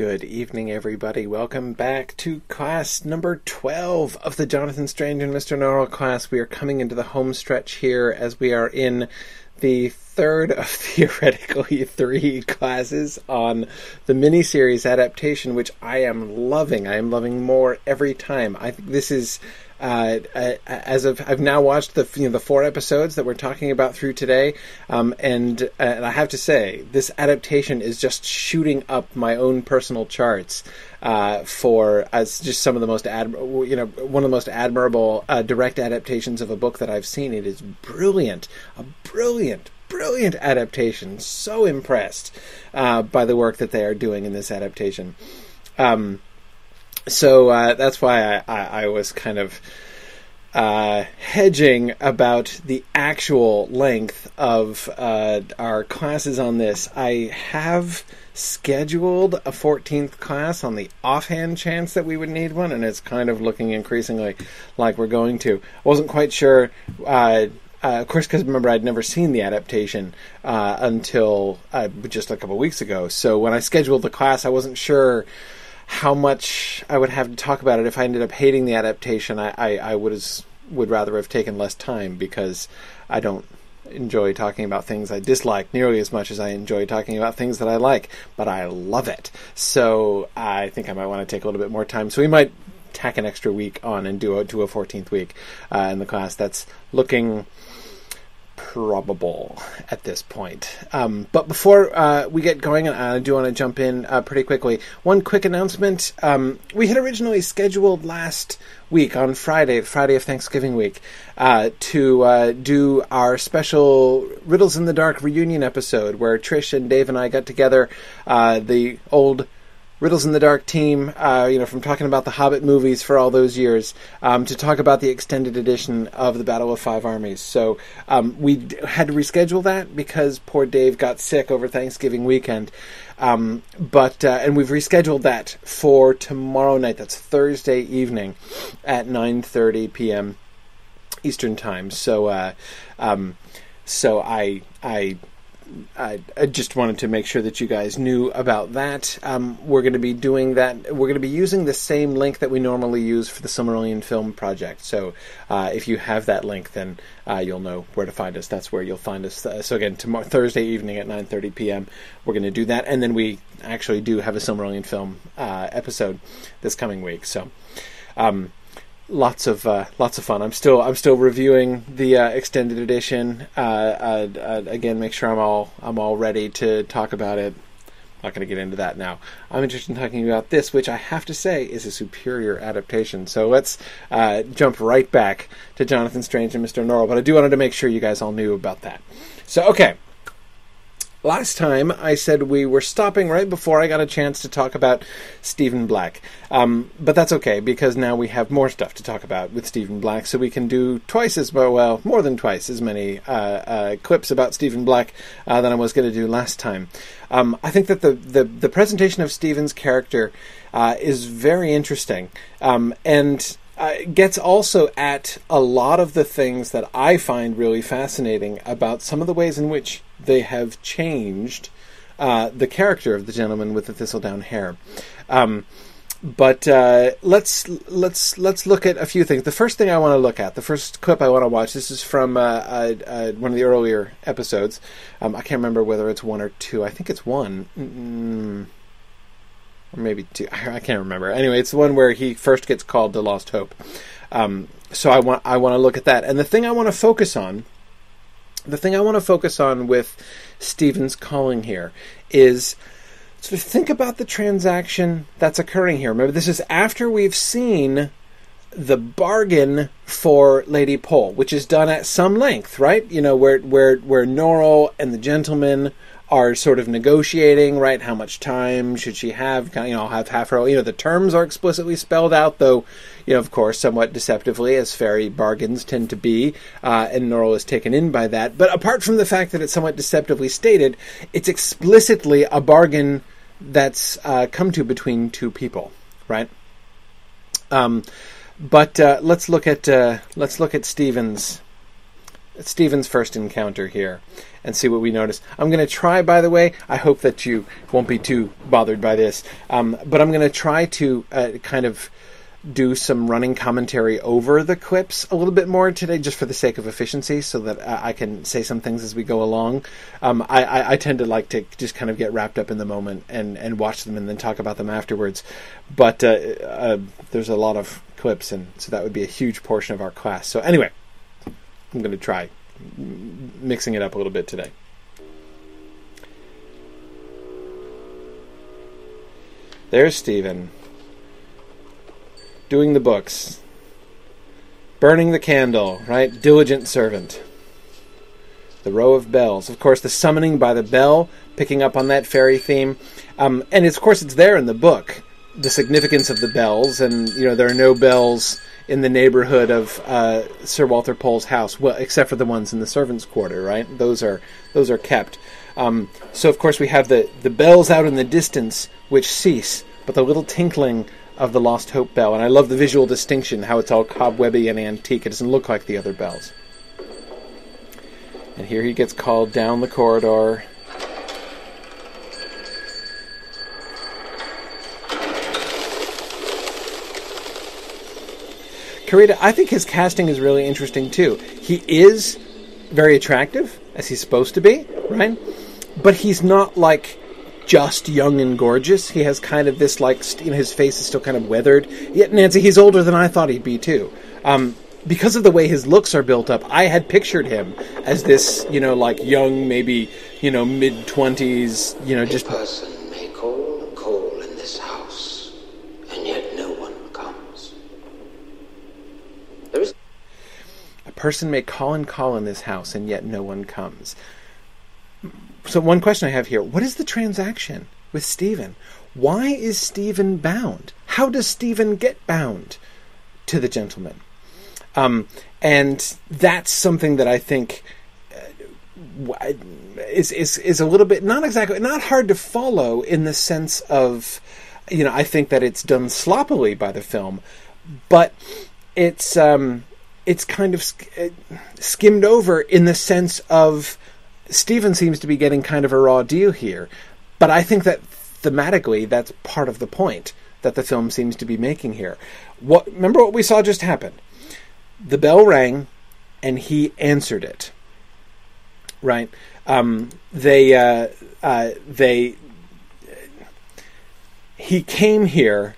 Good evening, everybody. Welcome back to class number 12 of the Jonathan Strange and Mr. Norrell class. We are coming into the home stretch here as we are in the third of theoretically three classes on the miniseries adaptation, which I am loving. I am loving more every time. I think this is uh, as of I've now watched the you know, the four episodes that we're talking about through today, um, and, and I have to say this adaptation is just shooting up my own personal charts uh, for as just some of the most ad, you know one of the most admirable uh, direct adaptations of a book that I've seen. It is brilliant, a brilliant. Brilliant adaptation. So impressed uh, by the work that they are doing in this adaptation. Um, so uh, that's why I, I, I, was kind of uh, hedging about the actual length of uh, our classes on this. I have scheduled a 14th class on the offhand chance that we would need one, and it's kind of looking increasingly like we're going to. I wasn't quite sure. Uh, uh, of course, because remember, I'd never seen the adaptation uh, until uh, just a couple weeks ago. So when I scheduled the class, I wasn't sure how much I would have to talk about it if I ended up hating the adaptation. I, I, I would would rather have taken less time because I don't enjoy talking about things I dislike nearly as much as I enjoy talking about things that I like, but I love it. So I think I might want to take a little bit more time. So we might tack an extra week on and do a do a 14th week uh, in the class. That's looking probable at this point. Um, but before uh, we get going, I do want to jump in uh, pretty quickly. One quick announcement: um, we had originally scheduled last week on Friday, Friday of Thanksgiving week, uh, to uh, do our special Riddles in the Dark reunion episode, where Trish and Dave and I got together. Uh, the old Riddles in the Dark team, uh, you know, from talking about the Hobbit movies for all those years, um, to talk about the extended edition of the Battle of Five Armies. So um, we d- had to reschedule that because poor Dave got sick over Thanksgiving weekend. Um, but uh, and we've rescheduled that for tomorrow night. That's Thursday evening at nine thirty p.m. Eastern time. So, uh, um, so I I I, I, just wanted to make sure that you guys knew about that. Um, we're going to be doing that. We're going to be using the same link that we normally use for the Silmarillion Film Project. So uh, if you have that link, then uh, you'll know where to find us. That's where you'll find us. Uh, so again, tomorrow, Thursday evening at 9:30 p.m. We're going to do that, and then we actually do have a Silmarillion Film uh, episode this coming week. So. Um, lots of uh, lots of fun. I'm still I'm still reviewing the uh, extended edition. Uh, uh, uh again, make sure I'm all I'm all ready to talk about it. I'm Not going to get into that now. I'm interested in talking about this, which I have to say is a superior adaptation. So let's uh, jump right back to Jonathan Strange and Mr. Norrell. But I do wanted to make sure you guys all knew about that. So okay, Last time I said we were stopping right before I got a chance to talk about Stephen Black. Um, but that's okay because now we have more stuff to talk about with Stephen Black, so we can do twice as well, more than twice as many uh, uh, clips about Stephen Black uh, than I was going to do last time. Um, I think that the, the, the presentation of Stephen's character uh, is very interesting. Um, and uh, gets also at a lot of the things that I find really fascinating about some of the ways in which they have changed uh, the character of the gentleman with the thistledown hair. Um, but uh, let's let's let's look at a few things. The first thing I want to look at, the first clip I want to watch. This is from uh, uh, uh, one of the earlier episodes. Um, I can't remember whether it's one or two. I think it's one. Mm-mm or maybe two. I can't remember. Anyway, it's the one where he first gets called to Lost Hope. Um, so I want I want to look at that. And the thing I want to focus on, the thing I want to focus on with Stephen's calling here is to think about the transaction that's occurring here. Remember, this is after we've seen the bargain for Lady Pole, which is done at some length, right? You know, where where where Norrell and the gentleman are sort of negotiating, right? How much time should she have? You know, have half her. You know, the terms are explicitly spelled out, though. You know, of course, somewhat deceptively, as fairy bargains tend to be, uh, and Norrell is taken in by that. But apart from the fact that it's somewhat deceptively stated, it's explicitly a bargain that's uh, come to between two people, right? Um, but uh, let's look at uh, let's look at Stephen's Stephen's first encounter here and see what we notice. I'm going to try, by the way, I hope that you won't be too bothered by this, um, but I'm going to try to uh, kind of do some running commentary over the clips a little bit more today, just for the sake of efficiency, so that I can say some things as we go along. Um, I, I, I, tend to like to just kind of get wrapped up in the moment and, and watch them and then talk about them afterwards. But uh, uh, there's a lot of clips, and so that would be a huge portion of our class. So anyway, I'm going to try mixing it up a little bit today. There's Stephen doing the books, burning the candle, right? Diligent servant. The row of bells. Of course, the summoning by the bell, picking up on that fairy theme. Um, and of course, it's there in the book, the significance of the bells. And, you know, there are no bells in the neighborhood of uh, Sir Walter Pole's house, well, except for the ones in the servants' quarter, right? Those are those are kept. Um, so of course we have the the bells out in the distance which cease, but the little tinkling of the Lost Hope bell. And I love the visual distinction, how it's all cobwebby and antique. It doesn't look like the other bells. And here he gets called down the corridor. Karita, I think his casting is really interesting too. He is very attractive, as he's supposed to be, right? But he's not like just young and gorgeous. He has kind of this like st- you know, his face is still kind of weathered. Yet Nancy, he's older than I thought he'd be too. Um, because of the way his looks are built up, I had pictured him as this, you know, like young, maybe you know, mid twenties, you know, just. Person may call and call in this house, and yet no one comes. There is. A person may call and call in this house, and yet no one comes so one question I have here: What is the transaction with Stephen? Why is Stephen bound? How does Stephen get bound to the gentleman? Um, and that's something that I think uh, is is is a little bit not exactly not hard to follow in the sense of you know I think that it's done sloppily by the film, but it's um, it's kind of sk- uh, skimmed over in the sense of Stephen seems to be getting kind of a raw deal here, but I think that thematically that's part of the point that the film seems to be making here. What remember what we saw just happen? The bell rang, and he answered it. Right? Um, they uh, uh, they he came here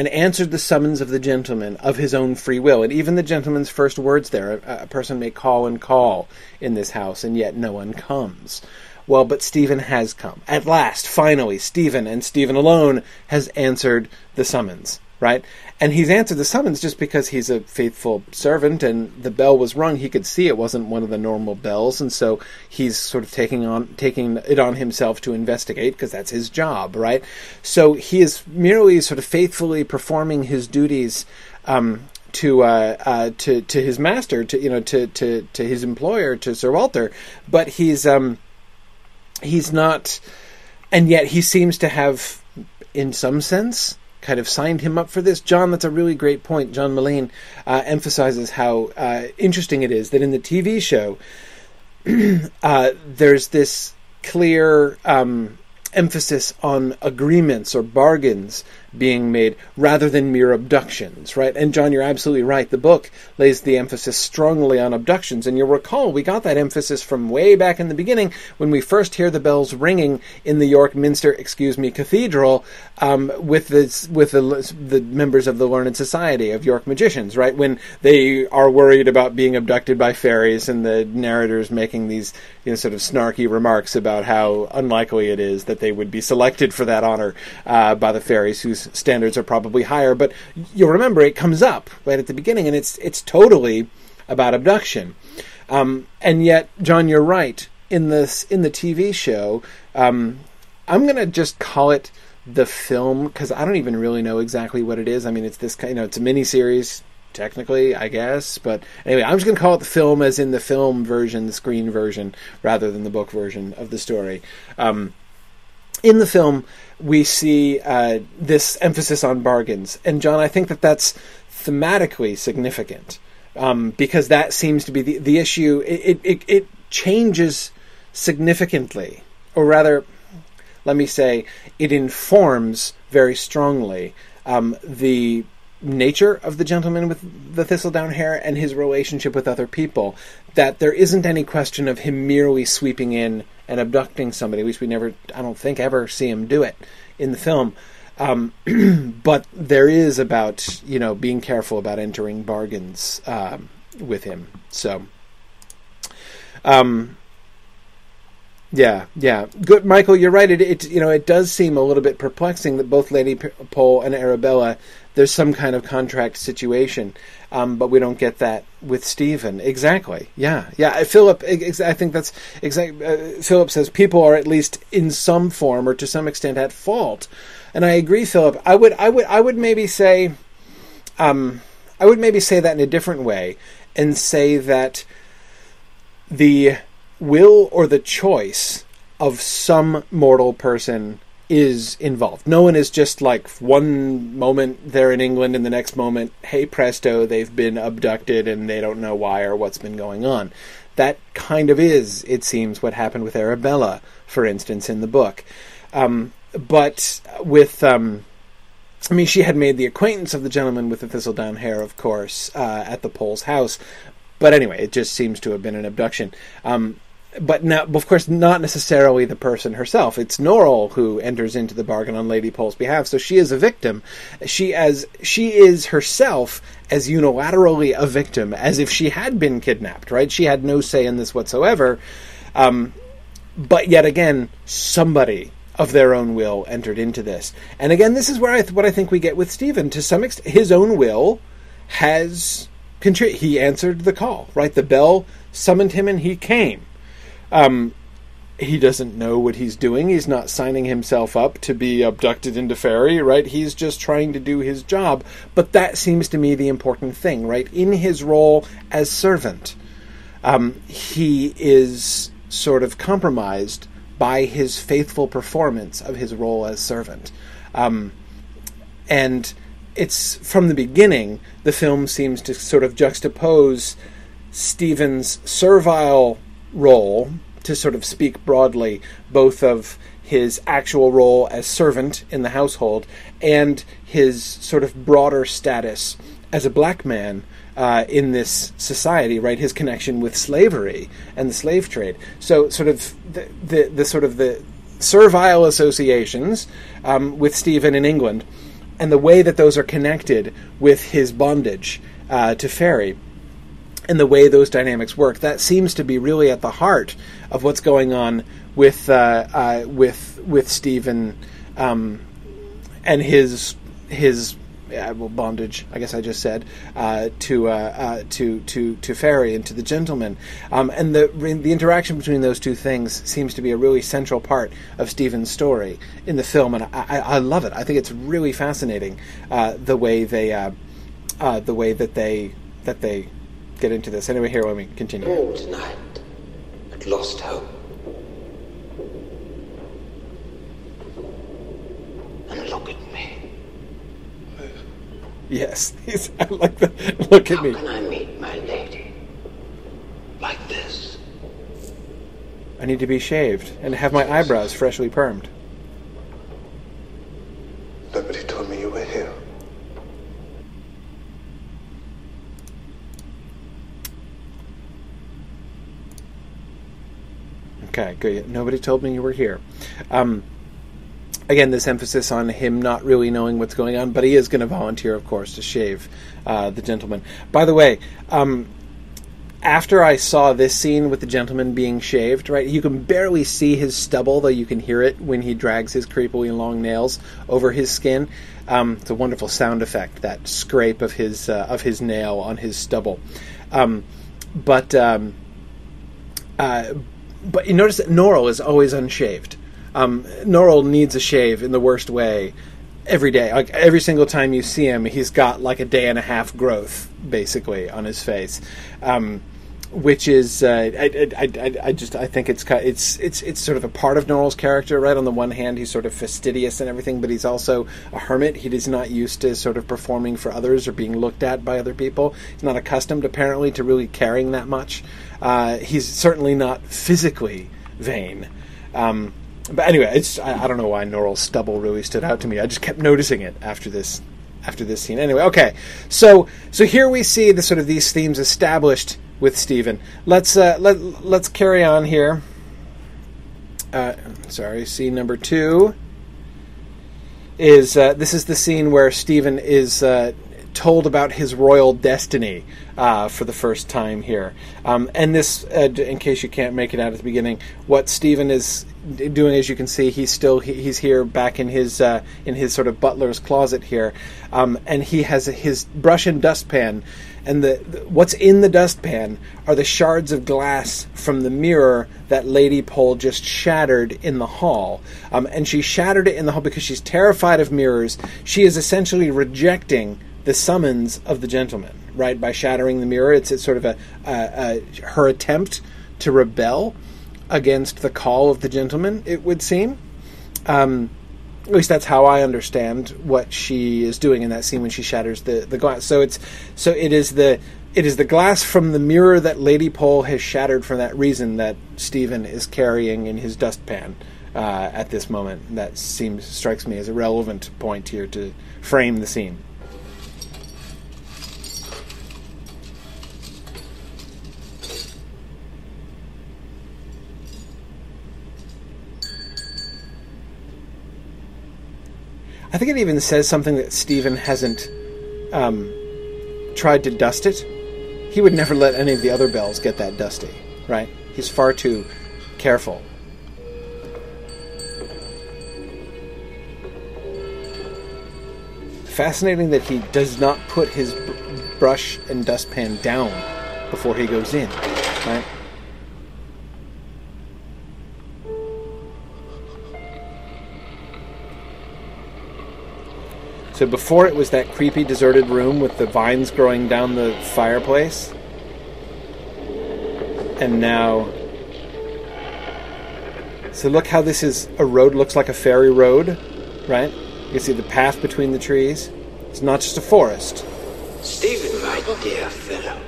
and answered the summons of the gentleman of his own free will. And even the gentleman's first words there a, a, person may call and call in this house, and yet no one comes. Well, but Stephen has come. At last, finally, Stephen and Stephen alone has answered the summons right? And he's answered the summons just because he's a faithful servant and the bell was rung. He could see it wasn't one of the normal bells, and so he's sort of taking on taking it on himself to investigate because that's his job, right? So he is merely sort of faithfully performing his duties um, to uh, uh, to to his master, to you know, to to to his employer, to Sir Walter, but he's um, he's not, and yet he seems to have, in some sense, kind of signed him up for this. John, that's a really great point. John Mullane uh, emphasizes how uh, interesting it is that in the TV show, uh, there's this clear um, emphasis on agreements or bargains being made rather than mere abductions, right? And John, you're absolutely right. The book lays the emphasis strongly on abductions. And you'll recall we got that emphasis from way back in the beginning when we first hear the bells ringing in the York Minster, excuse me, Cathedral um, with the with the, the members of the Learned Society of York Magicians, right? When they are worried about being abducted by fairies, and the narrators making these you know sort of snarky remarks about how unlikely it is that they would be selected for that honor uh, by the fairies whose standards are probably higher. But you'll remember it comes up right at the beginning, and it's it's totally about abduction. Um, and yet, John, you're right. In this in the TV show, um, I'm gonna just call it the film because I don't even really know exactly what it is. I mean, it's this kind, you know, it's a mini series technically, I guess. But anyway, I'm just going to call it the film, as in the film version, the screen version, rather than the book version of the story. Um, in the film, we see uh, this emphasis on bargains, and John, I think that that's thematically significant. um, because that seems to be the the issue. It, it it changes significantly, or rather, let me say, it informs very strongly um, the nature of the gentleman with the thistledown hair and his relationship with other people. That there isn't any question of him merely sweeping in and abducting somebody. Least we never, I don't think, ever see him do it in the film. Um, but there is about you know being careful about entering bargains um, with him. So, um, yeah, yeah, good, Michael. You're right. It, it you know it does seem a little bit perplexing that both Lady Pole and Arabella there's some kind of contract situation, um, but we don't get that with Stephen. Exactly. Yeah, yeah. Philip, ex- I think that's exactly. Uh, Philip says people are at least in some form or to some extent at fault, and I agree, Philip. I would, I would, I would maybe say, um, I would maybe say that in a different way, and say that the will or the choice of some mortal person is involved. No one is just like one moment they're in England and the next moment, hey presto, they've been abducted and they don't know why or what's been going on. That kind of is, it seems, what happened with Arabella, for instance, in the book. Um, but with, um, I mean, she had made the acquaintance of the gentleman with the thistledown hair, of course, uh, at the Pole's house. But anyway, it just seems to have been an abduction. Um, but now, of course, not necessarily the person herself. It's Norrell who enters into the bargain on Lady Pole's behalf. So she is a victim. She as she is herself as unilaterally a victim as if she had been kidnapped. Right? She had no say in this whatsoever. Um, but yet again, somebody of their own will entered into this. And again, this is where I th- what I think we get with Stephen. To some extent, his own will has contri- He answered the call. Right? The bell summoned him, and he came. Um, he doesn't know what he's doing. He's not signing himself up to be abducted into Fairy, right? He's just trying to do his job. But that seems to me the important thing, right? In his role as servant, um, he is sort of compromised by his faithful performance of his role as servant. Um, and it's from the beginning, the film seems to sort of juxtapose Stephen's servile role, to sort of speak broadly, both of his actual role as servant in the household and his sort of broader status as a black man uh, in this society, right? His connection with slavery and the slave trade. So, sort of the the, the sort of the servile associations um, with Stephen in England, and the way that those are connected with his bondage uh, to Fairy and the way those dynamics work. That seems to be really at the heart of what's going on with uh, uh, with with Stephen um, and his his uh, well, bondage. I guess I just said uh, to uh, to to to Fairy and to the gentleman, um, and the the interaction between those two things seems to be a really central part of Stephen's story in the film, and I, I, I love it. I think it's really fascinating the way they the way that they that they get into this. Anyway, here, let me continue. All tonight at Lost Hope. And look at me. Yes, he's, I like the look at How me. can I meet my lady? Like this. I need to be shaved and have my eyebrows freshly permed. Nobody told me you were here. Okay, good. Nobody told me you were here. Um, again, this emphasis on him not really knowing what's going on, but he is going to volunteer, of course, to shave uh, the gentleman. By the way, um, after I saw this scene with the gentleman being shaved, right, you can barely see his stubble, though you can hear it when he drags his creepily long nails over his skin. Um, it's a wonderful sound effect, that scrape of his uh, of his nail on his stubble. Um, but um, uh, but you notice that Norrell is always unshaved. Um, Norrell needs a shave in the worst way every day. Like every single time you see him, he's got like a day and a half growth basically on his face. Um, which is uh, I, I, I, I just I think it's it's it's it's sort of a part of Norrell's character. Right on the one hand, he's sort of fastidious and everything, but he's also a hermit. He is not used to sort of performing for others or being looked at by other people. He's not accustomed, apparently, to really caring that much. Uh, he's certainly not physically vain. Um, but anyway, it's I, I don't know why Norrell's stubble really stood out to me. I just kept noticing it after this after this scene. Anyway, okay, so so here we see the sort of these themes established with Stephen. Let's uh, let let's carry on here. Uh, sorry, scene number two is uh, this is the scene where Stephen is uh, told about his royal destiny uh, for the first time here. Um, and this, uh, in case you can't make it out at the beginning, what Stephen is doing, as you can see, he's still he, he's here back in his uh, in his sort of butler's closet here, um, and he has his brush and dustpan. And the, the what's in the dustpan are the shards of glass from the mirror that Lady Pole just shattered in the hall. Um, and she shattered it in the hall because she's terrified of mirrors. She is essentially rejecting the summons of the gentleman, right? By shattering the mirror, it's, it's sort of a, a, a her attempt to rebel against the call of the gentleman. It would seem. Um, at least that's how I understand what she is doing in that scene when she shatters the, the glass. So it's so it is the it is the glass from the mirror that Lady Pole has shattered for that reason that Stephen is carrying in his dustpan uh, at this moment. That seems strikes me as a relevant point here to frame the scene. I think it even says something that Stephen hasn't um, tried to dust it. He would never let any of the other bells get that dusty, right? He's far too careful. Fascinating that he does not put his br- brush and dustpan down before he goes in, right? So before it was that creepy deserted room with the vines growing down the fireplace. And now So look how this is a road looks like a fairy road, right? You can see the path between the trees. It's not just a forest. Stephen, my dear fellow.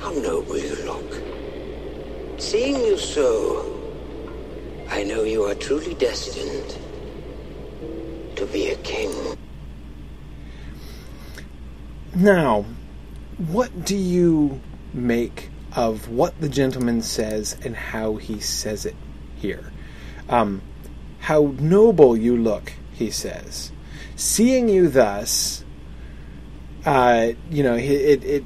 How noble you look. Seeing you so, I know you are truly destined to be a king. Now, what do you make of what the gentleman says and how he says it here? Um, how noble you look, he says. Seeing you thus, uh, you know, it, it, it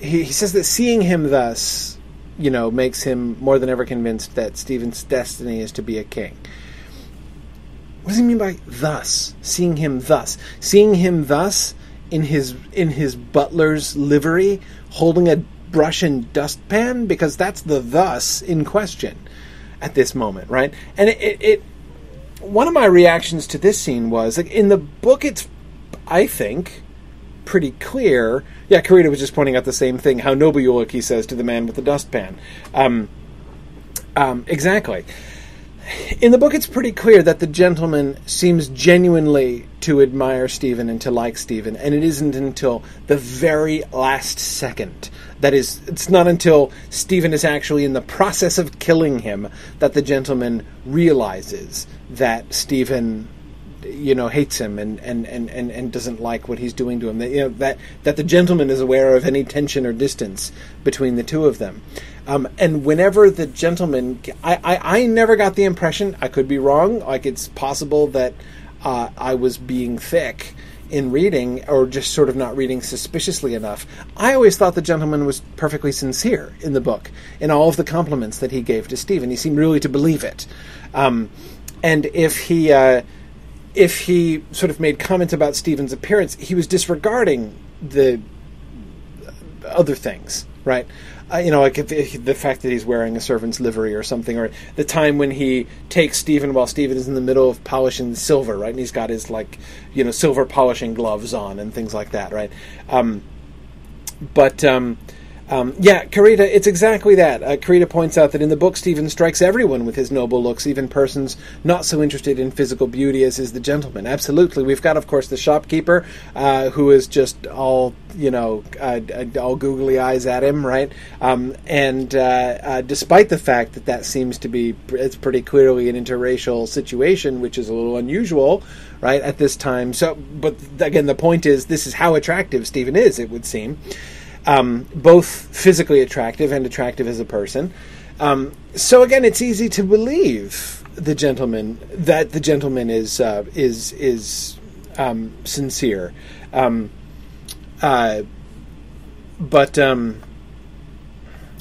he, he says that seeing him thus, you know, makes him more than ever convinced that Stephen's destiny is to be a king. What does he mean by thus? Seeing him thus? Seeing him thus in his in his butler's livery, holding a brush and dustpan, because that's the thus in question at this moment, right? And it, it, it one of my reactions to this scene was like in the book, it's I think pretty clear. Yeah, Karita was just pointing out the same thing. How noble you look, he says to the man with the dustpan. Um, um, exactly in the book, it's pretty clear that the gentleman seems genuinely to admire Stephen and to like Stephen, and it isn't until the very last second. That is, it's not until Stephen is actually in the process of killing him that the gentleman realizes that Stephen, you know, hates him and, and, and, and, and doesn't like what he's doing to him. That, you know, that, that the gentleman is aware of any tension or distance between the two of them. Um, and whenever the gentleman, I, I, I, never got the impression, I could be wrong, like it's possible that uh, I was being thick in reading or just sort of not reading suspiciously enough. I always thought the gentleman was perfectly sincere in the book, in all of the compliments that he gave to Stephen. He seemed really to believe it. Um, and if he. Uh, if he sort of made comments about Stephen's appearance, he was disregarding the other things, right? uh, you know, like if the fact that he's wearing a servant's livery or something, or the time when he takes Stephen while Stephen is in the middle of polishing silver, right? And he's got his like, you know, silver polishing gloves on and things like that, right? Um, but um, Um, yeah, Karita, it's exactly that. Uh, Karita points out that in the book, Stephen strikes everyone with his noble looks, even persons not so interested in physical beauty as is the gentleman. Absolutely. We've got, of course, the shopkeeper, uh, who is just all, you know, uh, uh all googly eyes at him, right? Um, and uh, uh, despite the fact that that seems to be, it's pretty clearly an interracial situation, which is a little unusual, right, at this time. So, but again, the point is, this is how attractive Stephen is, it would seem um, both physically attractive and attractive as a person. Um, so again, it's easy to believe the gentleman that the gentleman is uh, is is um, sincere, um, uh, but um,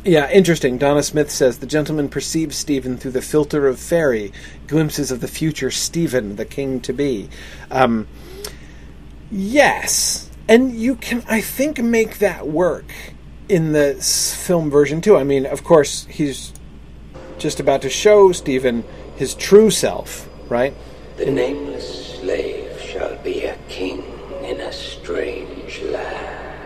yeah, interesting. Donna Smith says the gentleman perceives Stephen through the filter of fairy glimpses of the future Stephen, the king to be. Um, yes, and you can, I think, make that work in the film version too. I mean, of course, he's just about to show Stephen his true self, right? The nameless slave shall be a king in a strange land.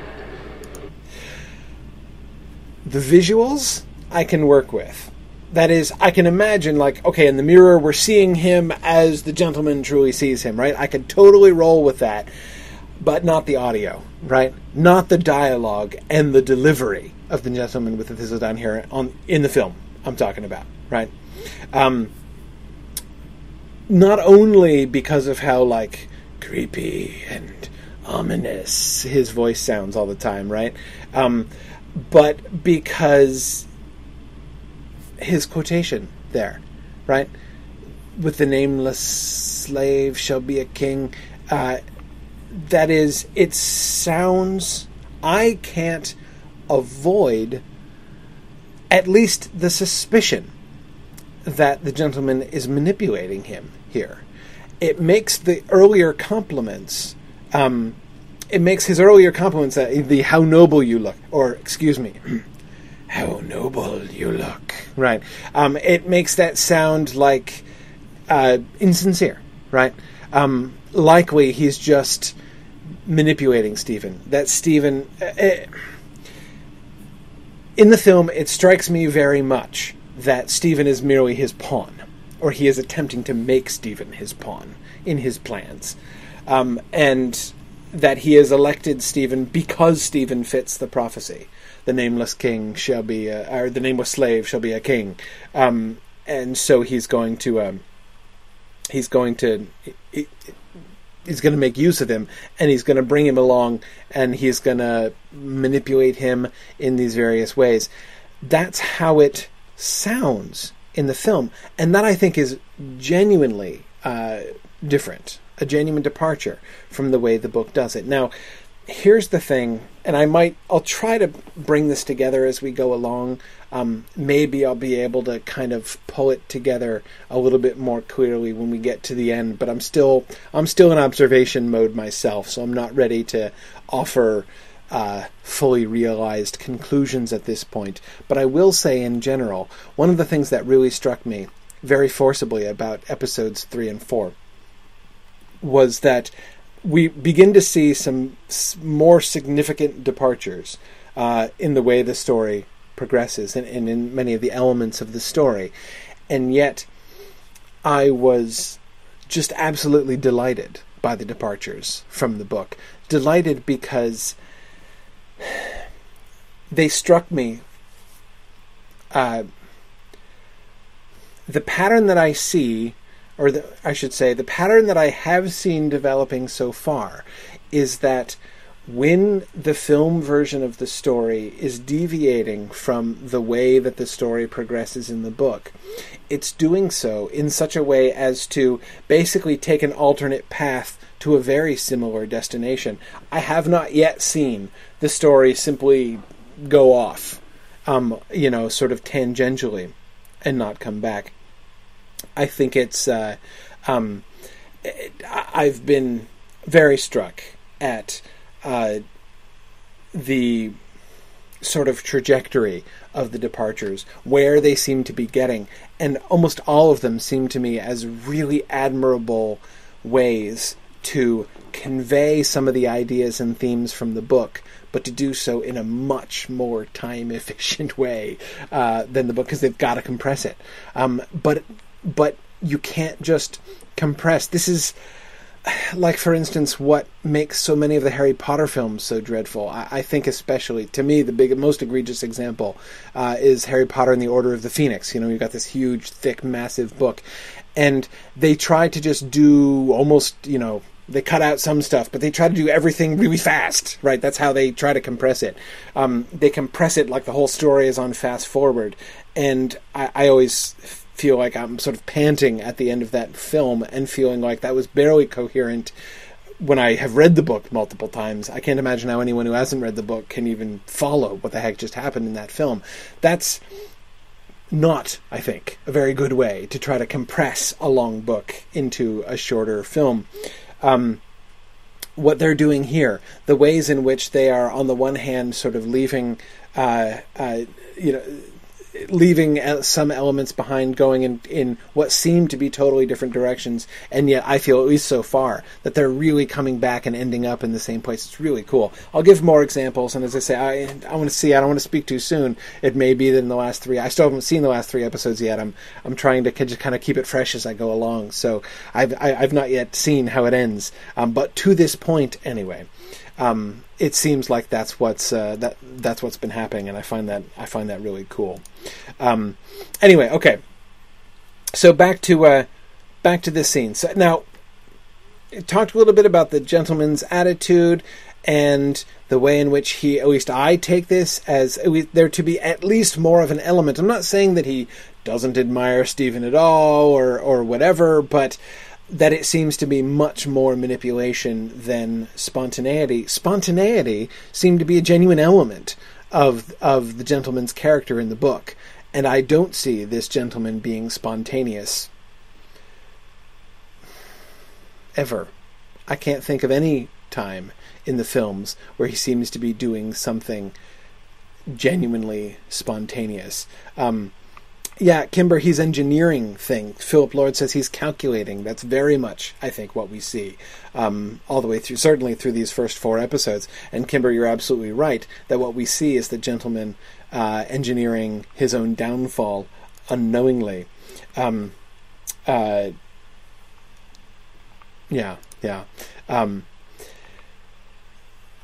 The visuals I can work with. That is, I can imagine, like, okay, in the mirror, we're seeing him as the gentleman truly sees him, right? I could totally roll with that but not the audio, right? Not the dialogue and the delivery of the gentleman with the thistledown hair on in the film. I'm talking about, right? Um, not only because of how like creepy and ominous his voice sounds all the time, right? Um, but because his quotation there, right? With the nameless slave shall be a king. Uh, that is, it sounds. I can't avoid at least the suspicion that the gentleman is manipulating him here. It makes the earlier compliments. Um, it makes his earlier compliments uh, the "how noble you look," or excuse me, "how noble you look." Right. Um, it makes that sound like uh, insincere. Right. Um, likely he's just manipulating Stephen. That Stephen. Uh, in the film, it strikes me very much that Stephen is merely his pawn, or he is attempting to make Stephen his pawn in his plans. Um, and that he has elected Stephen because Stephen fits the prophecy. The nameless king shall be, a, or the nameless slave shall be a king. Um, and so he's going to, um, he's going to, he's going to make use of him and he's going to bring him along and he's going to manipulate him in these various ways. That's how it sounds in the film, and that I think is genuinely uh, different, a genuine departure from the way the book does it. Now, here's the thing, and I might, I'll try to bring this together as we go along. Um, maybe I'll be able to kind of pull it together a little bit more clearly when we get to the end. But I'm still, I'm still in observation mode myself, so I'm not ready to offer uh, fully realized conclusions at this point. But I will say, in general, one of the things that really struck me very forcibly about episodes three and four was that we begin to see some more significant departures uh, in the way the story progresses and, and, in many of the elements of the story. And yet, I was just absolutely delighted by the departures from the book. Delighted because they struck me. Uh, the pattern that I see or the, I should say, the pattern that I have seen developing so far is that when the film version of the story is deviating from the way that the story progresses in the book, it's doing so in such a way as to basically take an alternate path to a very similar destination. I have not yet seen the story simply go off, um, you know, sort of tangentially and not come back. I think it's. Uh, um, I've been very struck at uh, the sort of trajectory of the departures, where they seem to be getting, and almost all of them seem to me as really admirable ways to convey some of the ideas and themes from the book, but to do so in a much more time efficient way uh, than the book because they've got to compress it. Um, but but you can't just compress. This is like for instance what makes so many of the harry potter films so dreadful i, I think especially to me the big most egregious example uh, is harry potter and the order of the phoenix you know you've got this huge thick massive book and they try to just do almost you know they cut out some stuff, but they try to do everything really fast, right? That's how they try to compress it. Um, they compress it like the whole story is on fast forward, and I, I always feel like I'm sort of panting at the end of that film and feeling like that was barely coherent when I have read the book multiple times. I can't imagine how anyone who hasn't read the book can even follow what the heck just happened in that film. That's not, I think, a very good way to try to compress a long book into a shorter film. Um, what they're doing here, the ways in which they are, on the one hand, sort of leaving, uh, uh, you know, leaving some elements behind, going in, in what seem to be totally different directions, and yet I feel, at least so far, that they're really coming back and ending up in the same place. It's really cool. I'll give more examples, and as I say, I, I want to see. I don't want to speak too soon. It may be that in the last three, I still haven't seen the last three episodes yet. I'm I'm trying to just kind of keep it fresh as I go along. So I've I, have i have not yet seen how it ends, um, but to this point, anyway. Um, it seems like that's what's uh, that that's what's been happening, and I find that I find that really cool. Um, anyway, okay. So back to uh, back to this scene. So now, talked a little bit about the gentleman's attitude and the way in which he, at least I take this as there to be at least more of an element. I'm not saying that he doesn't admire Stephen at all or or whatever, but that it seems to be much more manipulation than spontaneity. Spontaneity seemed to be a genuine element of of the gentleman's character in the book, and I don't see this gentleman being spontaneous ever. I can't think of any time in the films where he seems to be doing something genuinely spontaneous. Um, yeah, Kimber, he's engineering things. Philip Lord says he's calculating. That's very much, I think, what we see um, all the way through, certainly through these first four episodes. And Kimber, you're absolutely right that what we see is the gentleman uh, engineering his own downfall unknowingly. Um, uh, yeah, yeah. Um,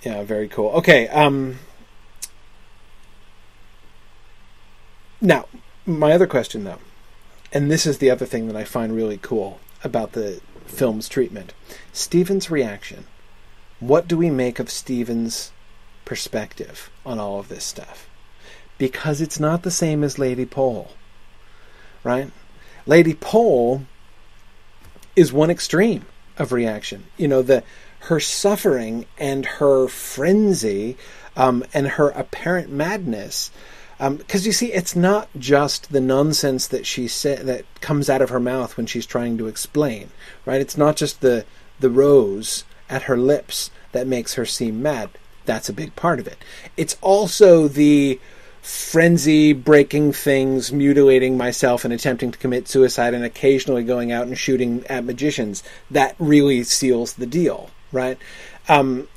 yeah, very cool. Okay. Um, now, my other question, though, and this is the other thing that I find really cool about the film's treatment Stephen's reaction. What do we make of Stephen's perspective on all of this stuff? Because it's not the same as Lady Pole, right? Lady Pole is one extreme of reaction. You know, the her suffering and her frenzy um, and her apparent madness because um, you see, it's not just the nonsense that she said that comes out of her mouth when she's trying to explain, right? It's not just the the rose at her lips that makes her seem mad. That's a big part of it. It's also the frenzy, breaking things, mutilating myself, and attempting to commit suicide, and occasionally going out and shooting at magicians. That really seals the deal, right? Um,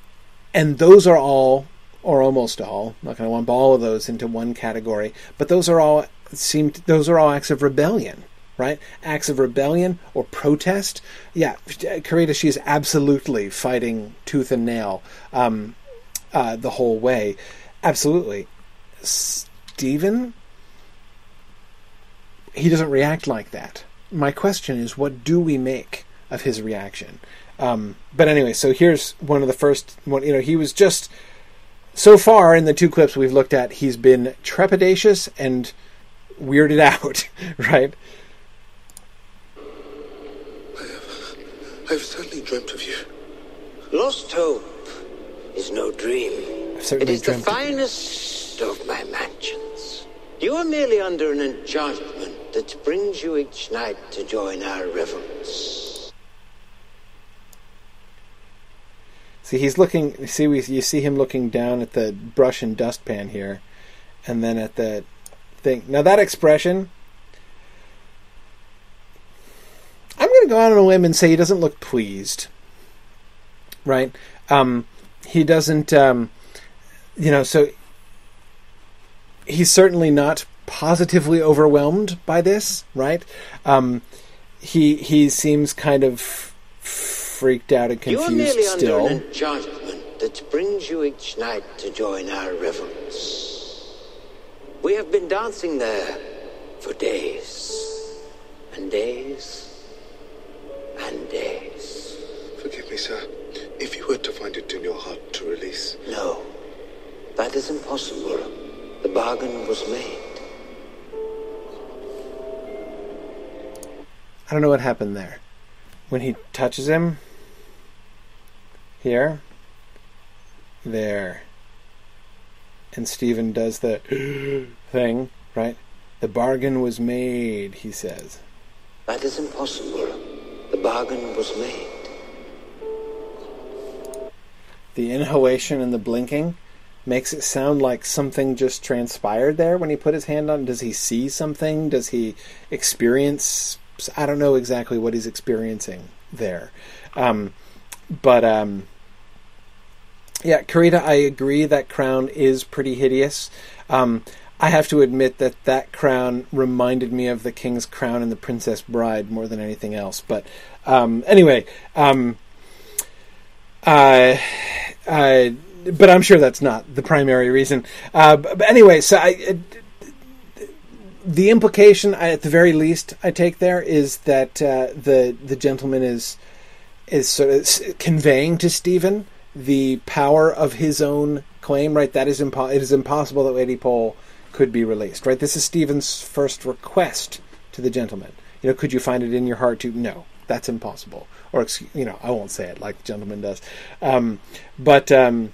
and those are all or almost all. I'm not going to lump all of those into one category, but those are all seem those are all acts of rebellion, right? Acts of rebellion or protest. Yeah, Karita, she is absolutely fighting tooth and nail um, uh, the whole way. Absolutely, Stephen. He doesn't react like that. My question is, what do we make of his reaction? Um, but anyway, so here's one of the first one. You know, he was just so far in the two clips we've looked at, he's been trepidatious and weirded out, right? I have, I've certainly dreamt of you. Lost hope is no dream. It is the finest of my mansions. You are merely under an enchantment that brings you each night to join our revels. See, he's looking. See, we you see him looking down at the brush and dustpan here, and then at the thing. Now that expression, I'm going to go out on a limb and say he doesn't look pleased. Right? Um, he doesn't. Um, you know, so he's certainly not positively overwhelmed by this, right? Um, he he seems kind of freaked out and confused you are merely still. Under an enchantment that brings you each night to join our revels. We have been dancing there for days and days and days. Forgive me, sir. If you were to find it in your heart to release. No, that is impossible. The bargain was made. I don't know what happened there. When he touches him, here, there, and Stephen does the thing, right? The bargain was made, he says. That is impossible. The bargain was made. The inhalation and the blinking makes it sound like something just transpired there when he put his hand on. Does he see something? Does he experience I don't know exactly what he's experiencing there. Um, but um, yeah, Karita, I agree that crown is pretty hideous. Um, I have to admit that that crown reminded me of the king's crown in the Princess Bride more than anything else. But um, anyway, um, uh, uh, but I'm sure that's not the primary reason. Uh, but anyway, so I, the implication, at the very least, I take there is that uh, the the gentleman is is sort of conveying to Stephen the power of his own claim. Right, that is impo- it is impossible that Lady Pole could be released. Right, this is Stephen's first request to the gentleman. You know, could you find it in your heart to? No, that's impossible. Or you know, I won't say it like the gentleman does. Um, but um,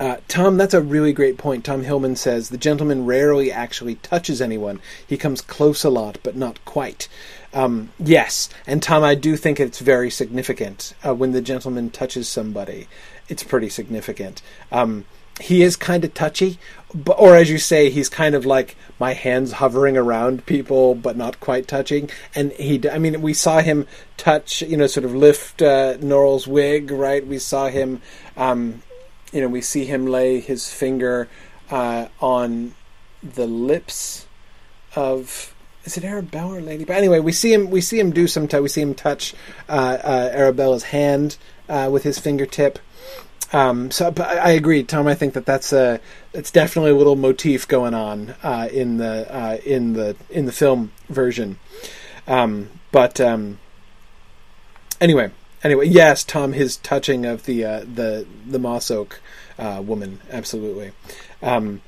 uh, Tom, that's a really great point. Tom Hillman says the gentleman rarely actually touches anyone. He comes close a lot, but not quite. Um, yes, and Tom, I do think it's very significant uh, when the gentleman touches somebody. It's pretty significant. Um, he is kind of touchy, but, or as you say, he's kind of like my hands hovering around people, but not quite touching. And he, I mean, we saw him touch, you know, sort of lift uh, Norrell's wig, right? We saw him. Um, you know, we see him lay his finger uh, on the lips of is it Arabella or Lady? But anyway, we see him. We see him do some. T- we see him touch uh, uh, Arabella's hand uh, with his fingertip. Um, so, but I, agree, Tom. I think that that's a it's definitely a little motif going on uh, in the uh, in the in the film version. Um, but um, anyway, anyway, yes, Tom, his touching of the uh, the the moss oak uh, woman, absolutely. Um,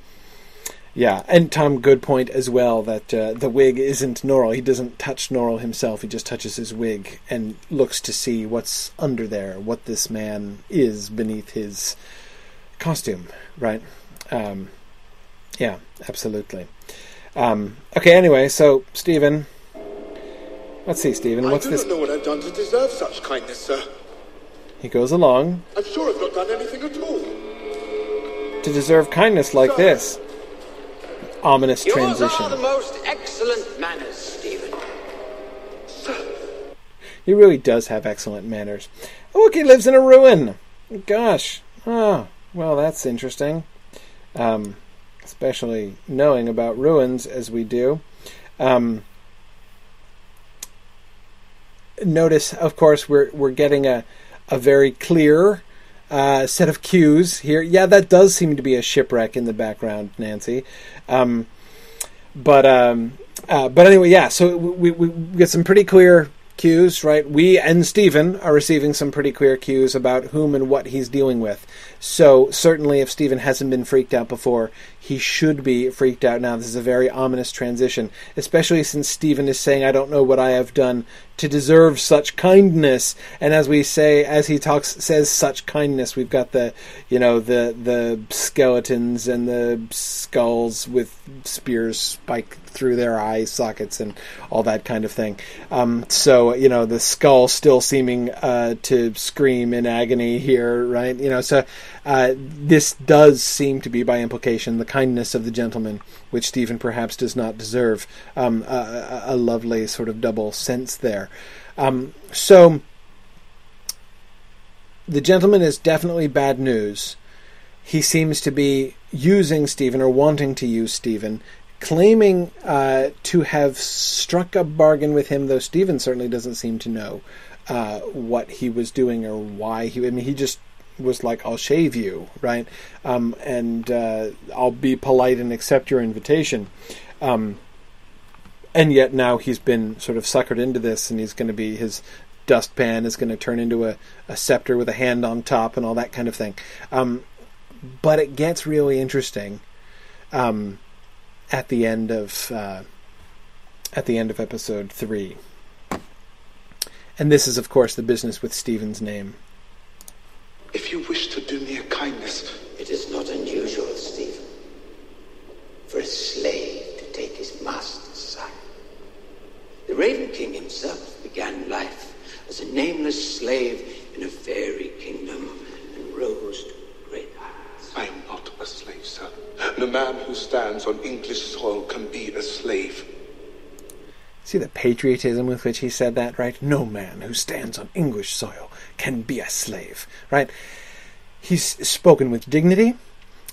yeah, and Tom, good point as well that uh, the wig isn't Norrell. He doesn't touch Norrell himself. He just touches his wig and looks to see what's under there, what this man is beneath his costume, right? Um, yeah, absolutely. Um, okay, anyway, so Stephen, let's see, Stephen, what's I do not know what I've done to deserve such kindness, sir. He goes along. I'm sure I've not done anything at all. To deserve kindness like sir. this. Ominous Yours transition. are the most excellent manners, Stephen. He really does have excellent manners. Look, he lives in a ruin. Gosh. Oh, well, that's interesting. Um, especially knowing about ruins as we do. Um, notice, of course, we're we're getting a a very clear uh, set of cues here. Yeah, that does seem to be a shipwreck in the background, Nancy. Um, but um, uh, but anyway, yeah. So we, we, we get some pretty clear cues, right? We and Stephen are receiving some pretty clear cues about whom and what he's dealing with. So certainly, if Stephen hasn't been freaked out before, he should be freaked out now. This is a very ominous transition, especially since Stephen is saying, "I don't know what I have done to deserve such kindness." And as we say, as he talks, says such kindness, we've got the, you know, the the skeletons and the skulls with spears spike through their eye sockets and all that kind of thing. Um, so you know, the skull still seeming uh, to scream in agony here, right? You know, so uh, this does seem to be, by implication, the kindness of the gentleman, which Stephen perhaps does not deserve. Um, a, a, lovely sort of double sense there. Um, so the gentleman is definitely bad news. he seems to be using Stephen or wanting to use Stephen, claiming uh, to have struck a bargain with him, though Stephen certainly doesn't seem to know uh, what he was doing or why he. I mean, he just was like, "I'll shave you," right? Um, and uh, I'll be polite and accept your invitation. Um, and yet now he's been sort of suckered into this, and he's going to be his dustpan is going to turn into a, a scepter with a hand on top and all that kind of thing. Um, but it gets really interesting um, at the end of uh, at the end of episode three. And this is, of course, the business with Stephen's name. If you wish to do me a kindness, it is not unusual, Stephen, for a slave to take his master's side. The Raven King himself began life as a nameless slave in a fairy kingdom and rose to great heights. I am not a slave, sir. No man who stands on English soil can be a slave. See the patriotism with which he said that, right? No man who stands on English soil can be a slave, right? He's spoken with dignity,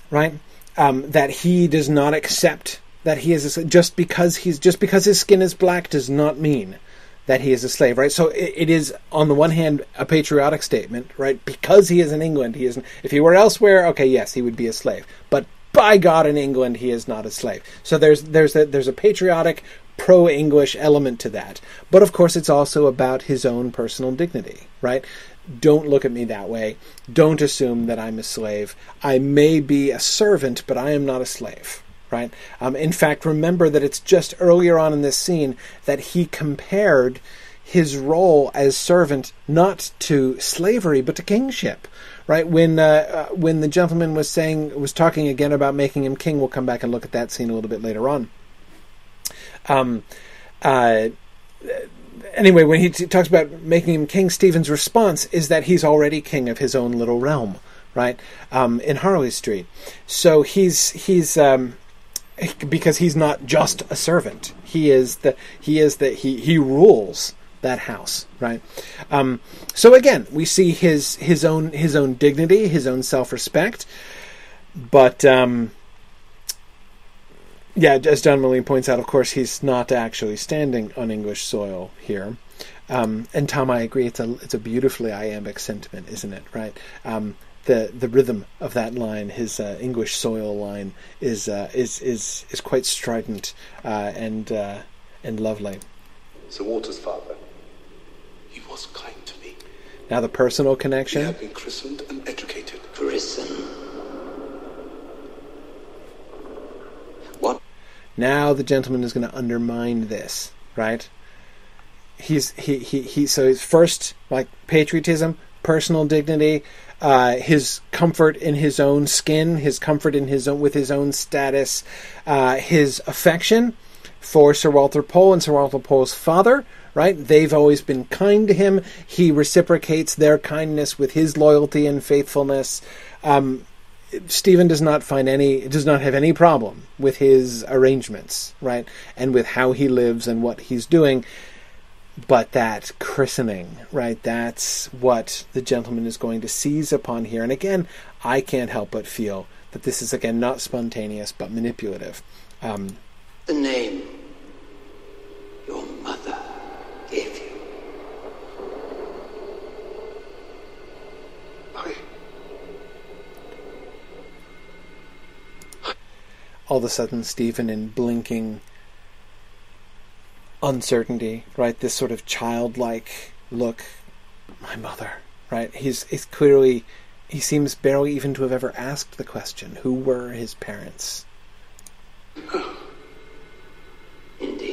right? Um, that he does not accept that he is a, just because he's just because his skin is black does not mean that he is a slave, right? So it, it is, on the one hand, a patriotic statement, right? Because he is in England, he isn't. If he were elsewhere, okay, yes, he would be a slave. But by God, in England, he is not a slave. So there's there's a, there's a patriotic, pro-English element to that. But of course, it's also about his own personal dignity, right? Don't look at me that way. Don't assume that I'm a slave. I may be a servant, but I am not a slave right? Um, in fact, remember that it's just earlier on in this scene that he compared his role as servant not to slavery but to kingship right when uh, uh, when the gentleman was saying was talking again about making him king we'll come back and look at that scene a little bit later on um, uh, anyway when he t- talks about making him king stephen's response is that he's already king of his own little realm right um, in harley street so he's he's um, because he's not just a servant. He is the he is the he he rules that house, right? Um, so again, we see his his own his own dignity, his own self respect, but um, yeah, as John Mullane points out, of course, he's not actually standing on English soil here. Um, and Tom, I agree. It's a it's a beautifully iambic sentiment, isn't it? Right? Um, the the rhythm of that line, his uh, English soil line, is uh, is is is quite strident uh, and uh, and lovely. Sir Walter's father, he was kind to me. Now the personal connection. He had been christened and educated. Christened. What? Now the gentleman is going to undermine this, right? He's he he he. So his first like patriotism, personal dignity, uh, his comfort in his own skin, his comfort in his own with his own status, uh, his affection for Sir Walter Pole and Sir Walter Pole's father. Right, they've always been kind to him. He reciprocates their kindness with his loyalty and faithfulness. Um, Stephen does not find any does not have any problem with his arrangements, right, and with how he lives and what he's doing but that christening, right? That's what the gentleman is going to seize upon here. And again, I can't help but feel that this is again not spontaneous but manipulative. Um, the name your mother gave you. I. All of a sudden, Stephen, in blinking uncertainty, right? This sort of childlike look. My mother, right? He's, he's clearly, he seems barely even to have ever asked the question who were his parents? Indeed.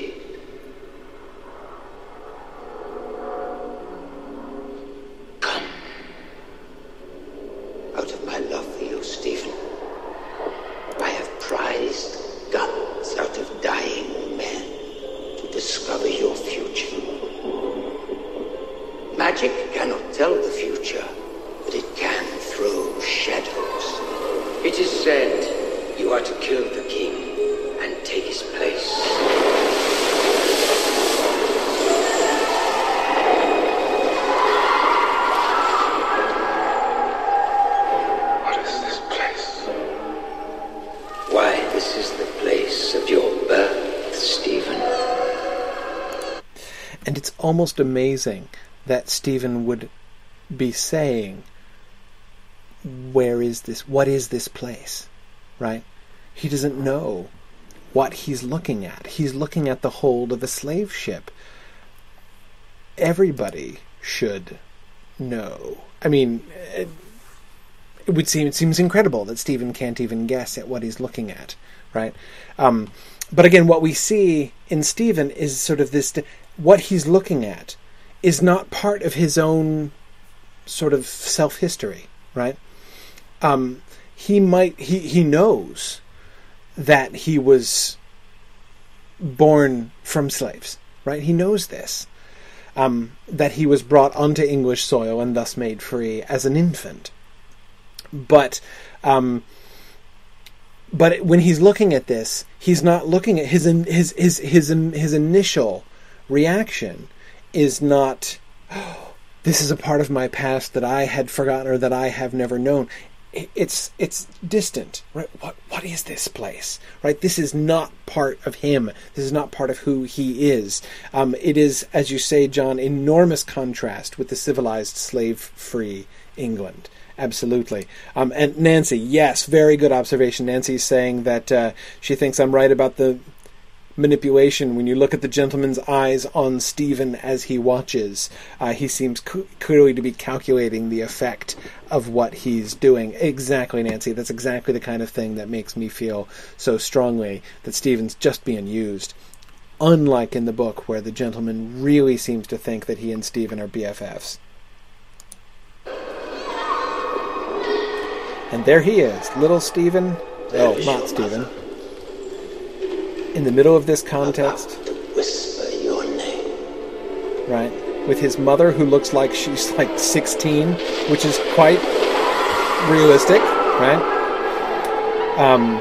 Almost amazing that Stephen would be saying, Where is this? What is this place? Right? He doesn't know what he's looking at. He's looking at the hold of a slave ship. Everybody should know. I mean, it, it would seem it seems incredible that Stephen can't even guess at what he's looking at, right? Um, but again, what we see in Stephen is sort of this: what he's looking at is not part of his own sort of self history, right? Um, he might he he knows that he was born from slaves, right? He knows this. Um, that he was brought onto English soil and thus made free as an infant. But um, but when he's looking at this, he's not looking at his his his his his initial reaction is not. Oh, this is a part of my past that I had forgotten or that I have never known. It's it's distant, right? What what is this place, right? This is not part of him. This is not part of who he is. Um, it is, as you say, John, enormous contrast with the civilized, slave-free England. Absolutely. Um, and Nancy, yes, very good observation. Nancy's saying that uh, she thinks I'm right about the manipulation. When you look at the gentleman's eyes on Stephen as he watches, uh, he seems clearly to be calculating the effect of what he's doing. Exactly, Nancy. That's exactly the kind of thing that makes me feel so strongly that Stephen's just being used. Unlike in the book, where the gentleman really seems to think that he and Stephen are BFFs. And there he is, little Stephen. Oh, not Stephen in the middle of this context. Whisper your name. Right. With his mother who looks like she's like 16, which is quite realistic, right? Um,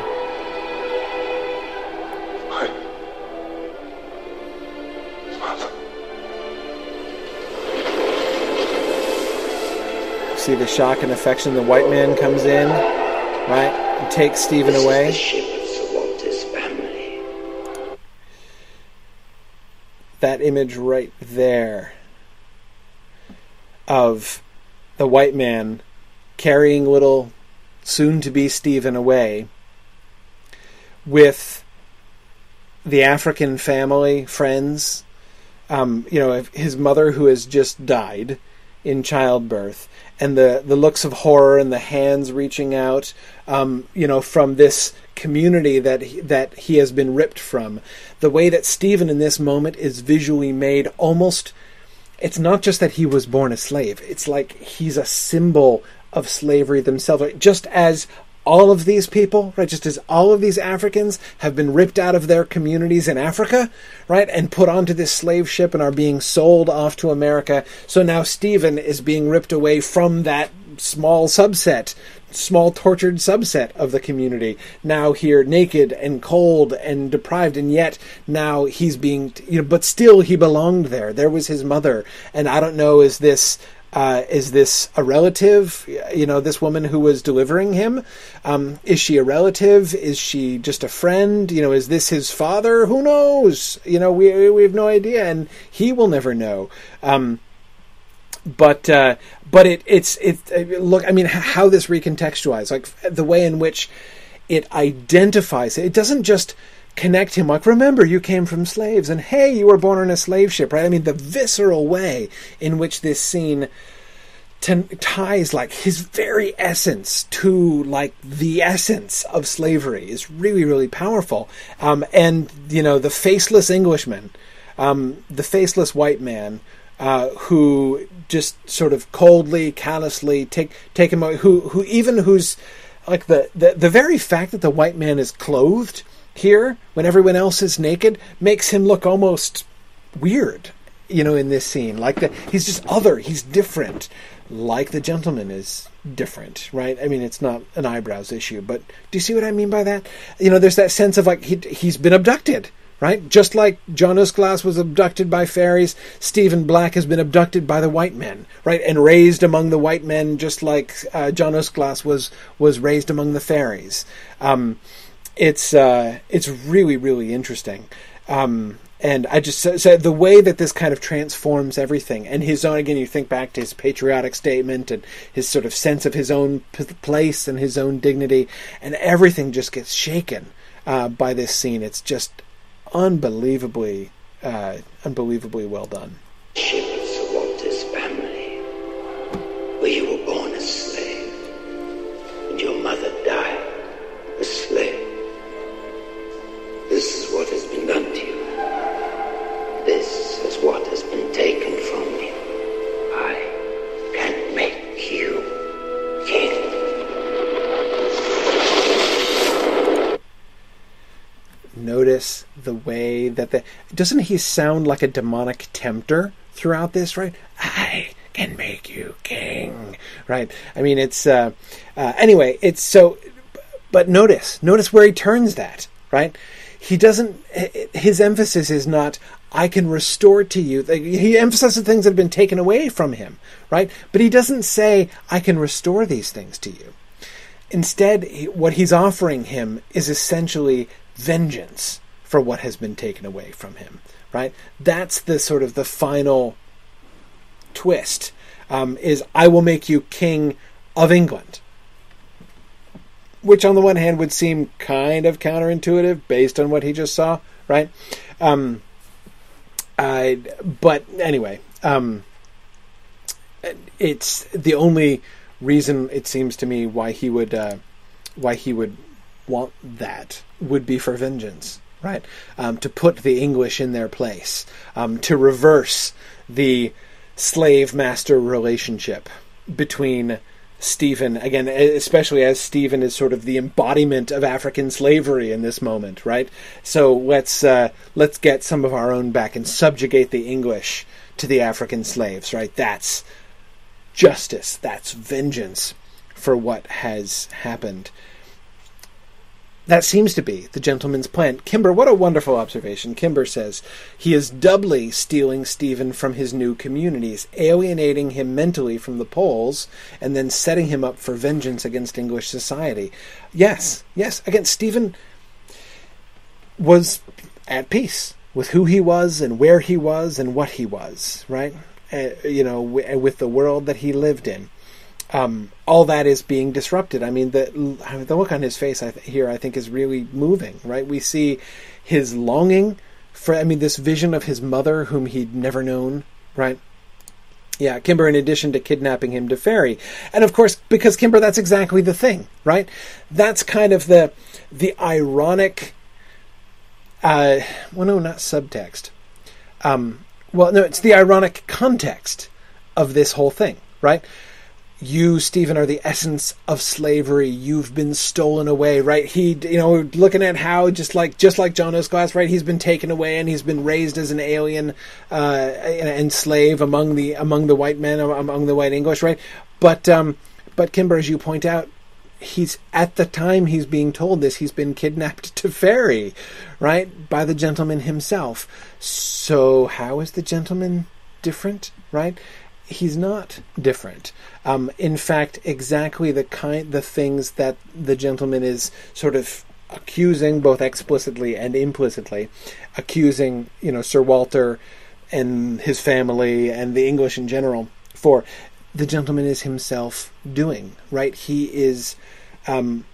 see the shock and affection. The white man comes in, right, and takes Stephen away. That image right there of the white man carrying little soon to be Stephen away with the African family, friends, um, you know, his mother who has just died in childbirth, and the, the looks of horror and the hands reaching out, um, you know, from this community that he, that he has been ripped from. The way that Stephen in this moment is visually made almost it's not just that he was born a slave. It's like he's a symbol of slavery themselves. Just as all of these people, right, just as all of these Africans have been ripped out of their communities in Africa, right, and put onto this slave ship and are being sold off to America. So now Stephen is being ripped away from that small subset, small tortured subset of the community. Now here naked and cold and deprived, and yet now he's being, you know, but still he belonged there. There was his mother. And I don't know, is this uh, is this a relative? You know, this woman who was delivering him. Um, is she a relative? Is she just a friend? You know, is this his father? Who knows? You know, we we have no idea, and he will never know. Um, but uh, but it it's it look. I mean, how this recontextualized, like the way in which it identifies. It doesn't just connect him like remember you came from slaves and hey you were born on a slave ship right? I mean the visceral way in which this scene t- ties like his very essence to like the essence of slavery is really really powerful. Um, and you know the faceless englishman um, the faceless white man uh, who just sort of coldly callously take take him who who even who's like the, the the very fact that the white man is clothed here, when everyone else is naked, makes him look almost weird, you know, in this scene. Like the, he's just other, he's different, like the gentleman is different, right? I mean, it's not an eyebrows issue, but do you see what I mean by that? You know, there's that sense of like he, he's been abducted, right? Just like John Uskglass was abducted by fairies, Stephen Black has been abducted by the white men, right? And raised among the white men, just like uh, John Uskglass was was raised among the fairies. Um, it's uh, it's really really interesting. Um, and I just said so the way that this kind of transforms everything, and his own again. You think back to his patriotic statement and his sort of sense of his own p- place and his own dignity, and everything just gets shaken uh, by this scene. It's just unbelievably, uh, unbelievably well done. Where you were born a slave, and your mother died a slave. This is what has been done to you. This is what has been taken from me. I can make you king. Notice the way that the doesn't he sound like a demonic tempter throughout this, right? I can make you king, right? I mean, it's uh, uh, anyway. It's so, but notice, notice where he turns that, right? He doesn't. His emphasis is not I can restore to you. He emphasizes things that have been taken away from him, right? But he doesn't say, I can restore these things to you. Instead, what he's offering him is essentially vengeance for what has been taken away from him, right? That's the sort of the final twist, um, is I will make you king of England. Which, on the one hand, would seem kind of counterintuitive based on what he just saw, right? Um, uh, but anyway, um, it's the only reason it seems to me why he would uh, why he would want that would be for vengeance, right? Um, to put the English in their place, um, to reverse the slave master relationship between Stephen again, especially as Stephen is sort of the embodiment of African slavery in this moment, right? So let's uh, let's get some of our own back and subjugate the English to the African slaves, right? That's justice. That's vengeance for what has happened. That seems to be the gentleman's plan. Kimber, what a wonderful observation. Kimber says he is doubly stealing Stephen from his new communities, alienating him mentally from the Poles, and then setting him up for vengeance against English society. Yes, yes, against Stephen was at peace with who he was and where he was and what he was, right? Uh, you know, w- with the world that he lived in um, all that is being disrupted. I mean, the the look on his face I th- here, I think, is really moving. Right, we see his longing for. I mean, this vision of his mother, whom he'd never known. Right. Yeah, Kimber, in addition to kidnapping him to Faerie. And of course, because Kimber, that's exactly the thing, right? That's kind of the the ironic uh well no, not subtext. Um well no, it's the ironic context of this whole thing, right? You, Stephen, are the essence of slavery. You've been stolen away, right? He, you know, looking at how just like just like John. Glass, right? He's been taken away and he's been raised as an alien uh, and slave among the among the white men, among the white English, right? But um, but Kimber, as you point out, he's at the time he's being told this, he's been kidnapped to Faerie, right, by the gentleman himself. So how is the gentleman different, right? He's not different. Um, in fact, exactly the kind, the things that the gentleman is sort of accusing, both explicitly and implicitly, accusing, you know, Sir Walter and his family and the English in general for, the gentleman is himself doing. Right? He is, um,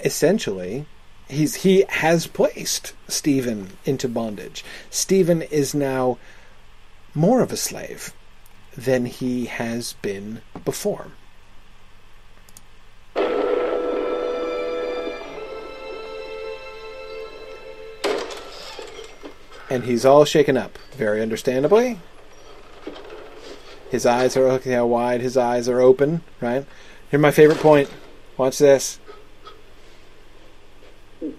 essentially, he's he has placed Stephen into bondage. Stephen is now more of a slave than he has been before. And he's all shaken up, very understandably. His eyes are, look how wide his eyes are open, right? Here's my favorite point. Watch this. You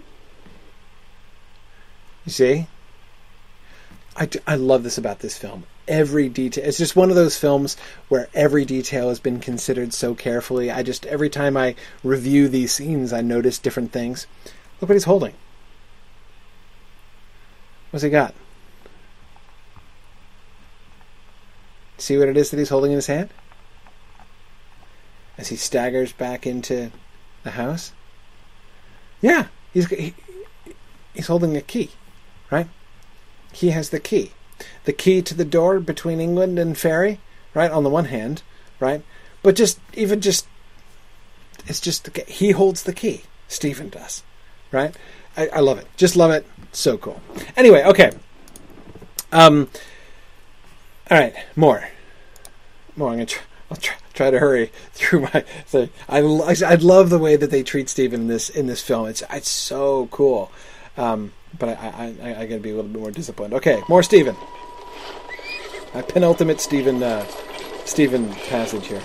see? I, I love this about this film every detail. It's just one of those films where every detail has been considered so carefully. I just every time I review these scenes, I notice different things. Look what he's holding. What's he got? See what it is that he's holding in his hand? As he staggers back into the house? Yeah, he's he, he's holding a key, right? He has the key. The key to the door between England and Faerie, right? On the one hand, right? But just even just it's just he holds the key. Stephen does, right? I, I love it. Just love it. So cool. Anyway, okay. Um. All right, more, more. I'm gonna try. I'll try, try to hurry through my thing. I I love the way that they treat Stephen in this in this film. It's it's so cool. Um, but I, I, I, I got to be a little bit more disciplined. Okay, more Stephen. My penultimate Stephen uh, Stephen passage here.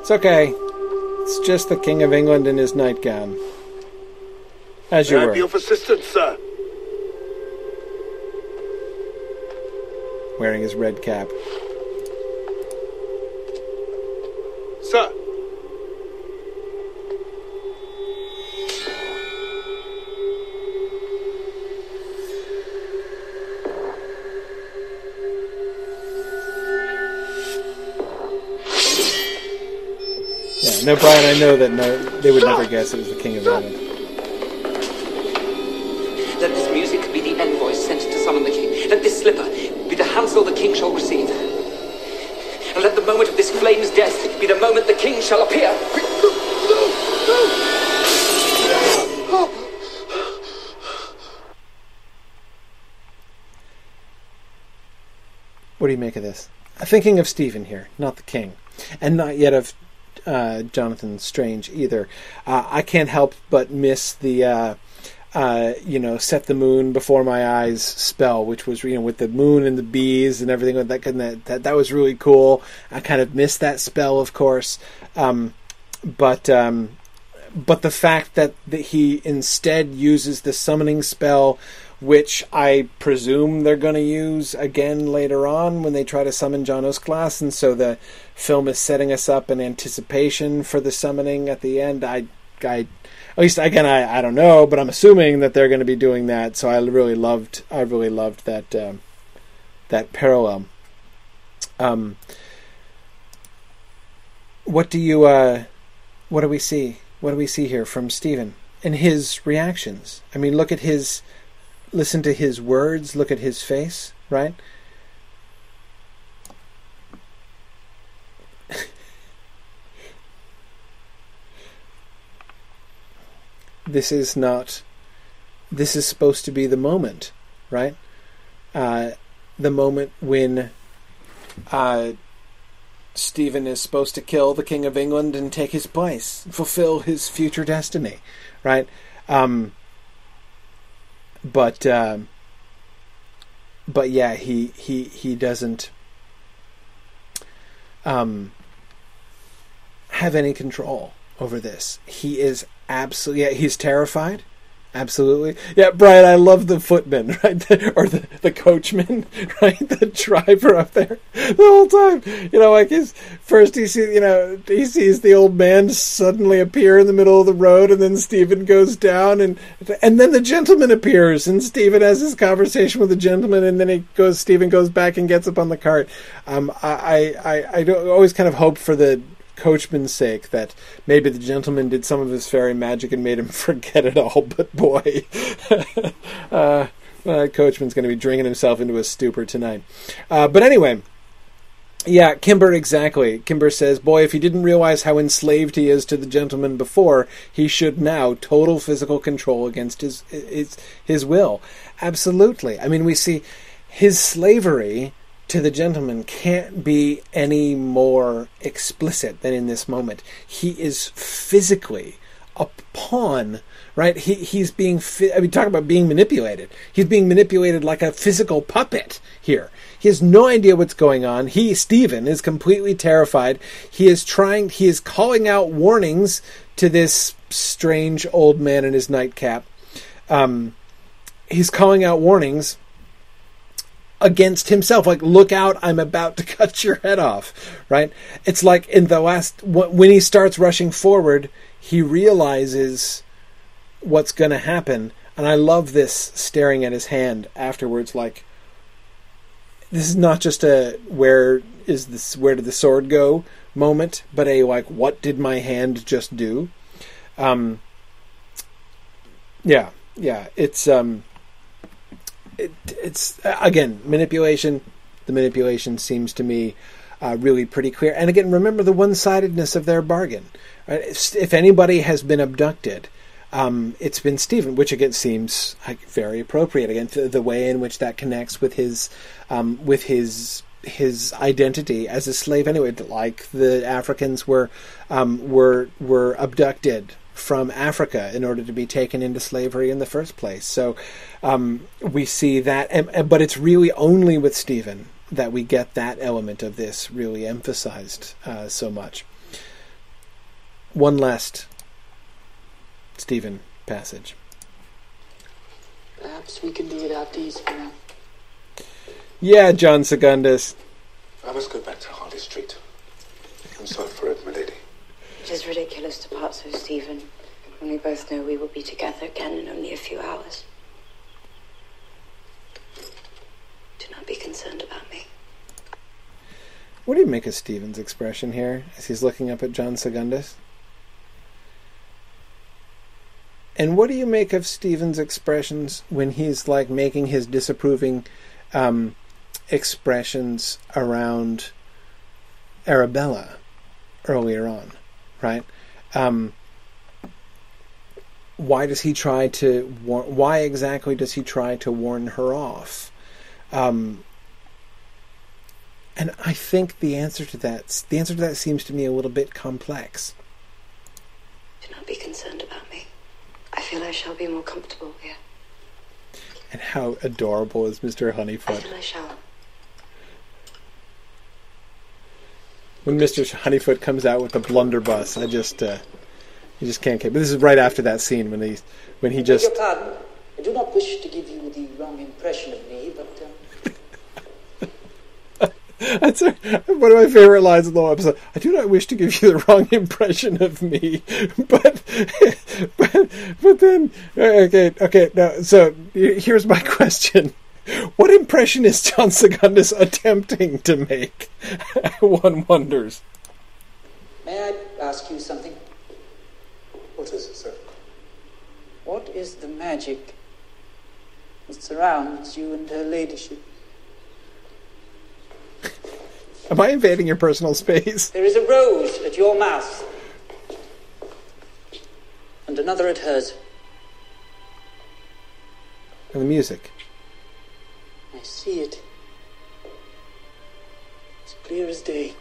It's okay. It's just the King of England in his nightgown. As you May were. I be of assistance, sir? Wearing his red cap. Sir. Yeah, no, Brian. I know that no, they would never guess it was the King of England. Let this music be the envoy sent to summon the king. Let this slipper be the hansel the king shall receive. And let the moment of this flame's death be the moment the king shall appear. What do you make of this? Thinking of Stephen here, not the king, and not yet of uh, Jonathan Strange either. Uh, I can't help but miss the. Uh, uh, you know, set the moon before my eyes spell, which was you know with the moon and the bees and everything like that. That that, that was really cool. I kind of missed that spell, of course, um, but um, but the fact that, that he instead uses the summoning spell, which I presume they're going to use again later on when they try to summon John Uskglass, and so the film is setting us up in anticipation for the summoning at the end. I I at least again I, I don't know, but I'm assuming that they're going to be doing that. So I really loved I really loved that um, that parallel. Um, what do you uh, what do we see? What do we see here from Stephen and his reactions? I mean, look at his listen to his words, look at his face, right? This is not this is supposed to be the moment right? Uh, the moment when uh, Stephen is supposed to kill the king of England and take his place fulfill his future destiny right? Um, but uh, but yeah he he he doesn't um, have any control over this. He is absolutely. Yeah, he's terrified. Absolutely. Yeah, Brian, I love the footman, right? The, or the, the coachman, right? The driver up there the whole time. You know, like his first he sees, you know, he sees the old man suddenly appear in the middle of the road and then Stephen goes down and and then the gentleman appears and Stephen has his conversation with the gentleman and then he goes Stephen goes back and gets up on the cart. Um I I I, I always kind of hope for the coachman's sake that maybe the gentleman did some of his fairy magic and made him forget it all. But boy, uh, uh, coachman's going to be drinking himself into a stupor tonight. Uh, but anyway. Yeah, Kimber, exactly. Kimber says, Boy, if he didn't realize how enslaved he is to the gentleman before, he should now total physical control against his, his, his will. Absolutely. I mean, we see his slavery to the gentleman can't be any more explicit than in this moment. He is physically a pawn, right? He he's being I mean talk about being manipulated. He's being manipulated like a physical puppet here. He has no idea what's going on. He Stephen is completely terrified. He is trying he is calling out warnings to this strange old man in his nightcap. Um he's calling out warnings against himself. Like look out i'm about to cut your head off right? It's like in the last when he starts rushing forward he realizes what's going to happen. And i love this staring at his hand afterwards like this is not just a where is this where did the sword go moment, but a like what did my hand just do? Um, yeah, yeah, it's um, it, it's again manipulation. The manipulation seems to me uh, really pretty clear. And again, remember the one-sidedness of their bargain. Right? If, if, anybody has been abducted, um, it's been Stephen, which again seems like very appropriate. Again, the, the way in which that connects with his um, with his his identity as a slave anyway like the Africans were um, were were abducted from Africa in order to be taken into slavery in the first place so um, we see that and, and, but it's really only with Stephen that we get that element of this really emphasized uh, so much one last Stephen passage perhaps we can do without these for now yeah, John Segundus. I must go back to Harley Street. I'm sorry for it, my lady. It is ridiculous to part so, Stephen, when we both know we will be together again in only a few hours. Do not be concerned about me. What do you make of Stephen's expression here as he's looking up at John Segundus? And what do you make of Stephen's expressions when he's like making his disapproving um, expressions around Arabella earlier on, right? Um, why does he try to war- why exactly does he try to warn her off? Um, and i think the answer to that the answer to that seems to me a little bit complex. Do not be concerned about me. I feel i shall be more comfortable here. And how adorable is mr honeyfoot. I feel i shall when Mr. Honeyfoot comes out with the blunderbuss, I just uh, you just can't get. But this is right after that scene when he when he just. Your pardon. I do not wish to give you the wrong impression of me, but. Uh... That's a, one of my favorite lines in the whole episode. I do not wish to give you the wrong impression of me, but but but then okay okay now so here's my question: what impression is John Segundus attempting to make? One wonders. May I ask you something? What is it, sir? What is the magic that surrounds you and her ladyship? Am I invading your personal space? There is a rose at your mouth, and another at hers. And the music. I see it. It's clear as day.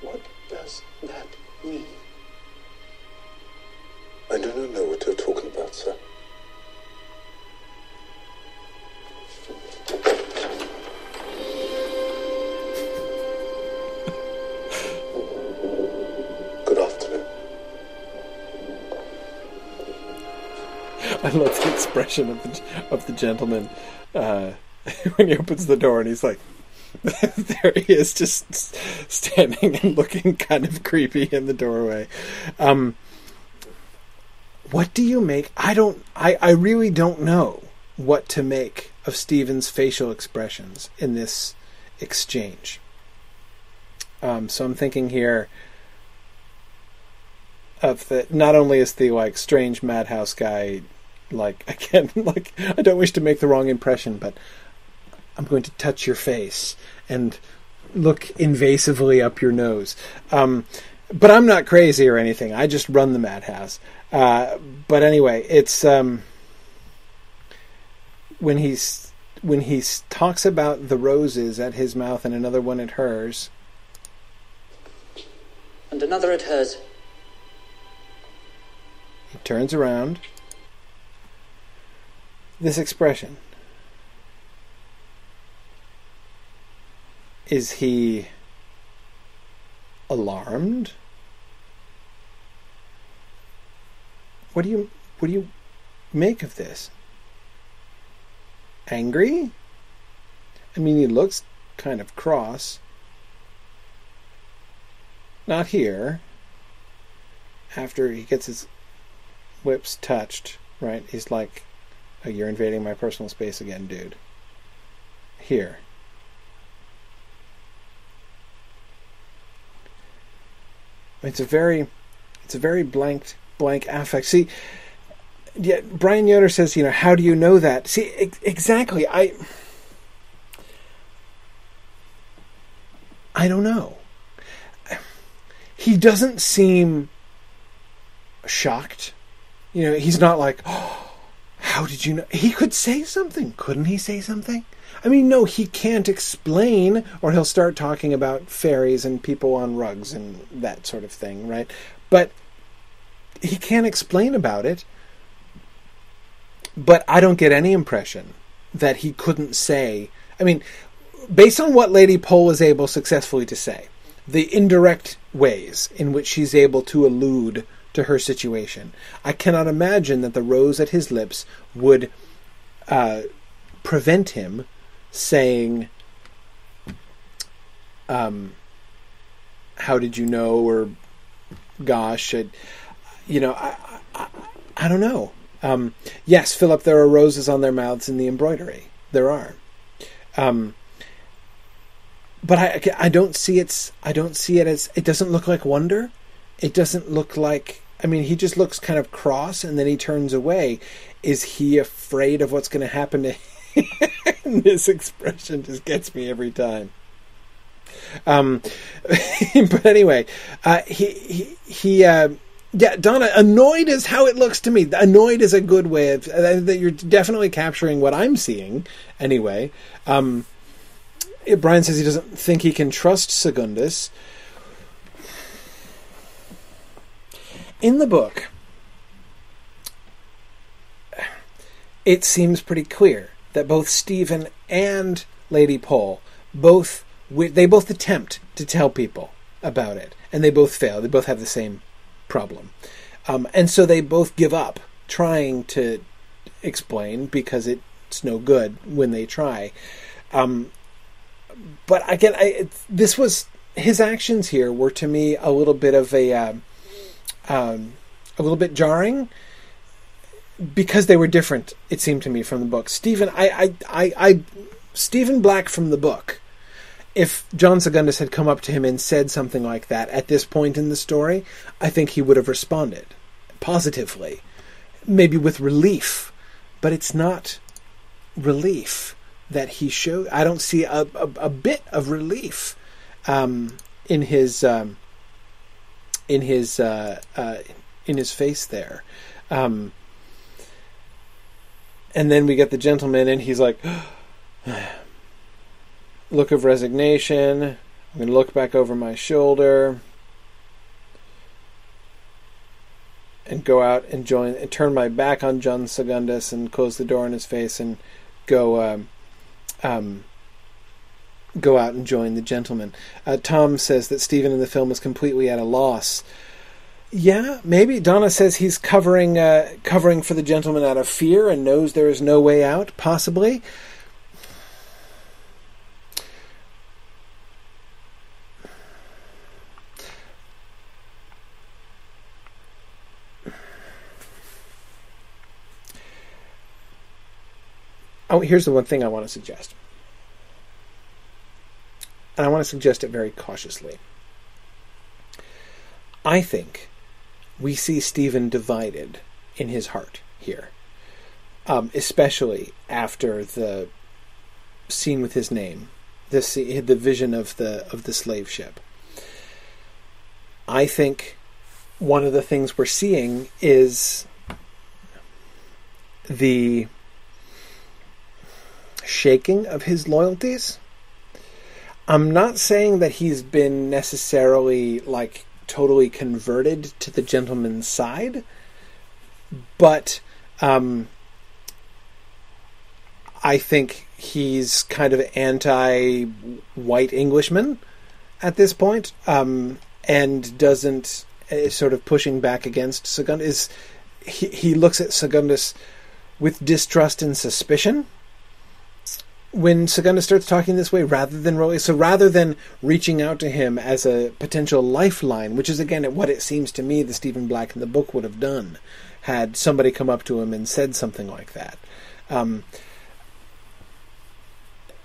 What does that mean? I do not know what you're talking about, sir. Good afternoon. I love the expression of the of the gentleman. Uh, when he opens the door and he's like, there he is, just standing and looking kind of creepy in the doorway. Um, what do you make? I don't. I, I really don't know what to make of Stephen's facial expressions in this exchange. Um, so I'm thinking here of the. Not only is the like strange madhouse guy, like again, like I don't wish to make the wrong impression, but I'm going to touch your face and look invasively up your nose. Um, but I'm not crazy or anything. I just run the madhouse. Uh, but anyway, it's um, when he's when he talks about the roses at his mouth and another one at hers, and another at hers. He turns around. This expression. Is he alarmed? What do you what do you make of this? Angry? I mean, he looks kind of cross. Not here. After he gets his whips touched, right? He's like, oh, "You're invading my personal space again, dude." Here. It's a very, it's a very blank, blank affect. See, yeah, Brian Yoder says, you know, how do you know that? See, ex- exactly. I, I don't know. He doesn't seem shocked. You know, he's not like, oh, how did you know? He could say something. Couldn't he say something? I mean, no, he can't explain, or he'll start talking about fairies and people on rugs and that sort of thing, right? But he can't explain about it. But I don't get any impression that he couldn't say. I mean, based on what Lady Pole is able successfully to say, the indirect ways in which she's able to allude to her situation, I cannot imagine that the rose at his lips would uh, prevent him saying, um, "How did you know?" or "Gosh, you know, I, I, I don't know." Um, yes, Philip, there are roses on their mouths in the embroidery. There are. Um, but I, I don't see it's I don't see it as it doesn't look like wonder. It doesn't look like I mean he just looks kind of cross and then he turns away. Is he afraid of what's going to happen to him? this expression just gets me every time. Um, but anyway, uh, he he he. Uh, yeah, Donna, annoyed is how it looks to me. Annoyed is a good way of uh, that. You're definitely capturing what I'm seeing, anyway. Um, Brian says he doesn't think he can trust Segundus. In the book, it seems pretty clear that both Stephen and Lady Pole both they both attempt to tell people about it, and they both fail. They both have the same problem, um, and so they both give up trying to explain because it's no good when they try. Um, but again, I, this was his actions here were to me a little bit of a um, um, a little bit jarring because they were different. It seemed to me from the book. Stephen, I, I, I, I Stephen Black from the book. If John Segundus had come up to him and said something like that at this point in the story, I think he would have responded positively, maybe with relief. But it's not relief that he showed. I don't see a, a, a bit of relief um, in his um, in his uh, uh, in his face there. Um, and then we get the gentleman, and he's like, look of resignation. I'm going to look back over my shoulder and go out and join and turn my back on John Segundus and close the door in his face and go um, um, go out and join the gentlemen. Uh, Tom says that Stephen in the film is completely at a loss. Yeah, maybe Donna says he's covering uh, covering for the gentleman out of fear and knows there is no way out. Possibly. Oh, here's the one thing I want to suggest. And I want to suggest it very cautiously. I think we see Stephen divided in his heart here, um, especially after the scene with his name, the the vision of the of the slave ship. I think one of the things we're seeing is the shaking of his loyalties. I'm not saying that he's been necessarily like totally converted to the gentleman's side, but um, I think he's kind of anti-white Englishman at this point, um, and doesn't uh, sort of pushing back against Segundus. Is he, he looks at Segundus with distrust and suspicion when Segundus starts talking this way, rather than really, so rather than reaching out to him as a potential lifeline, which is again what it seems to me the Stephen Black in the book would have done, had somebody come up to him and said something like that. Um,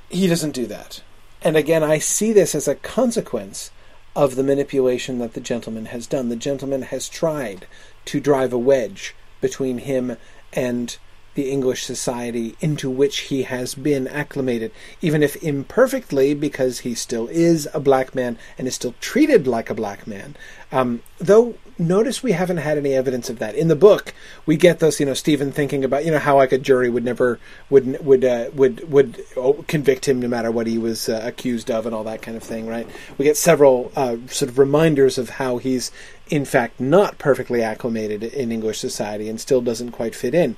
he doesn't do that, and again, I see this as a consequence of the manipulation that the gentleman has done. The gentleman has tried to drive a wedge between him and the English society into which he has been acclimated, even if imperfectly, because he still is a black man and is still treated like a black man. Um, though notice we haven't had any evidence of that in the book. We get those, you know, Stephen thinking about, you know, how like a jury would never would would uh, would would oh, convict him no matter what he was uh, accused of and all that kind of thing, right? We get several uh, sort of reminders of how he's in fact not perfectly acclimated in English society and still doesn't quite fit in.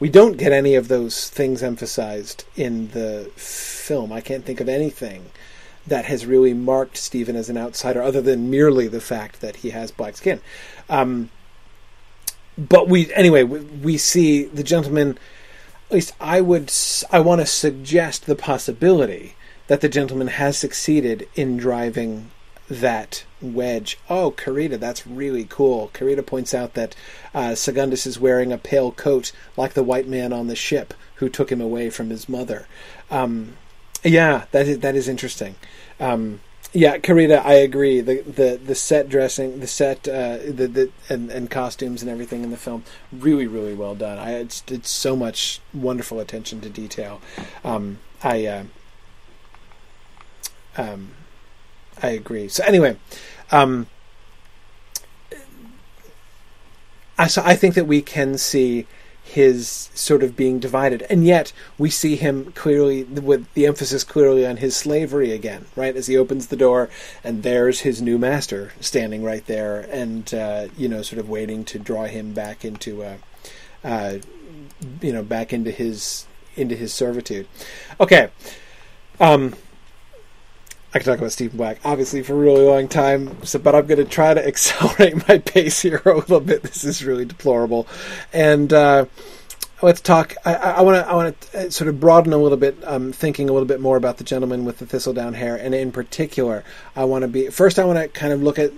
We don't get any of those things emphasized in the film. I can't think of anything that has really marked Stephen as an outsider, other than merely the fact that he has black skin. Um, but we, anyway, we, we, see the gentleman. At least I would, I want to suggest the possibility that the gentleman has succeeded in driving that wedge. Oh, Karita, that's really cool. Karita points out that uh, Segundus is wearing a pale coat like the white man on the ship who took him away from his mother. Um, yeah, that is, that is interesting. Um, yeah, Karita, I agree. The, the the set dressing, the set, uh, the the and, and costumes and everything in the film, really, really well done. I it's, it's so much wonderful attention to detail. Um, I uh, um, I agree. So anyway, um, I so I think that we can see his sort of being divided, and yet we see him clearly with the emphasis clearly on his slavery again, right? As he opens the door, and there's his new master standing right there, and uh, you know, sort of waiting to draw him back into, uh, uh, you know, back into his into his servitude. Okay. Um, I could talk about Stephen Black, obviously, for a really long time. So, but I'm going to try to accelerate my pace here a little bit. This is really deplorable, and uh, let's talk. I want to I want to uh, sort of broaden a little bit, um, thinking a little bit more about the gentleman with the thistledown hair, and in particular, I want to be first. I want to kind of look at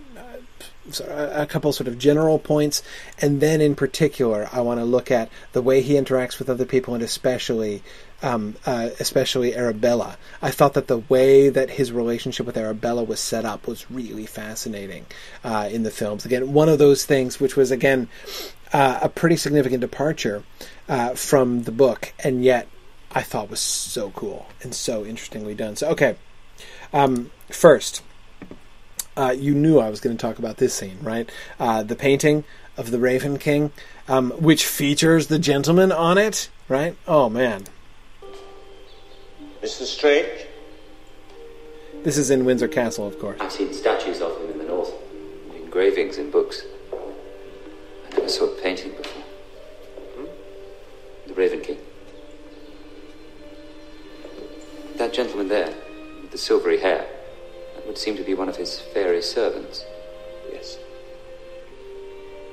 a couple sort of general points, and then in particular, I want to look at the way he interacts with other people, and especially, um, uh, especially Arabella. I thought that the way that his relationship with Arabella was set up was really fascinating uh, in the films. Again, one of those things which was again uh, a pretty significant departure uh, from the book, and yet I thought was so cool and so interestingly done. So, okay, um, first uh, you knew I was going to talk about this scene, right? Uh, the painting of the Raven King, um, which features the gentleman on it, right? Oh man, Mr. Strange. This is in Windsor Castle, of course. I've seen statues of him in the north, engravings in books. I never saw a painting before. Hmm? The Raven King. That gentleman there, with the silvery hair that would seem to be one of his fairy servants. Yes.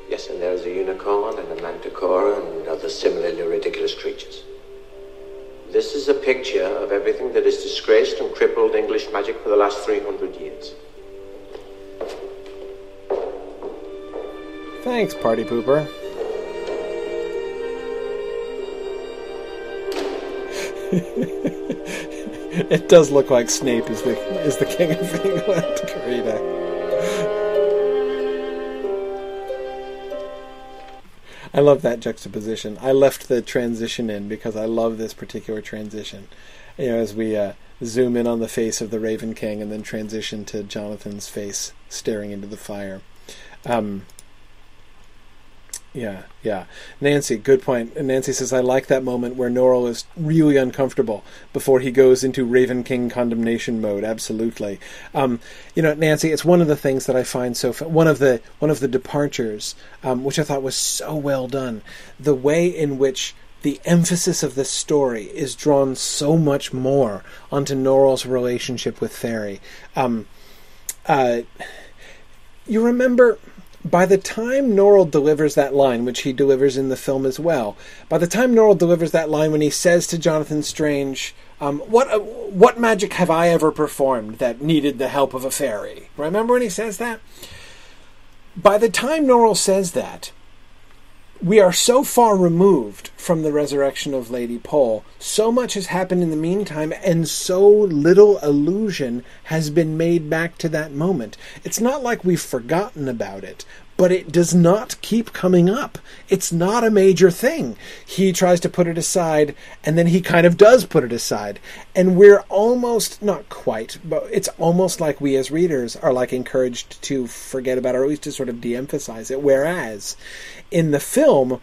Yes, and there's a unicorn and a manticore and other similarly ridiculous creatures. This is a picture of everything that has disgraced and crippled English magic for the last 300 years. Thanks, party pooper. it does look like Snape is the is the king of England, Karita. I love that juxtaposition. I left the transition in because I love this particular transition. You know, as we uh, zoom in on the face of the Raven King and then transition to Jonathan's face staring into the fire. Um, yeah, yeah. Nancy, good point. And Nancy says, I like that moment where Norrell is really uncomfortable before he goes into Raven King condemnation mode. Absolutely. Um, you know, Nancy, it's one of the things that I find so one of the one of the departures, um, which I thought was so well done. The way in which the emphasis of the story is drawn so much more onto Norrell's relationship with Faerie. Um, uh, you remember by the time Norrell delivers that line, which he delivers in the film as well, by the time Norrell delivers that line when he says to Jonathan Strange, um, "What uh, what magic have I ever performed that needed the help of a fairy?" Remember when he says that? By the time Norrell says that, we are so far removed from the resurrection of Lady Pole. So much has happened in the meantime, and so little allusion has been made back to that moment. It's not like we've forgotten about it, but it does not keep coming up. It's not a major thing. He tries to put it aside, and then he kind of does put it aside. And we're almost, not quite, but it's almost like we as readers are like encouraged to forget about it, or at least to sort of de emphasize it. Whereas in the film,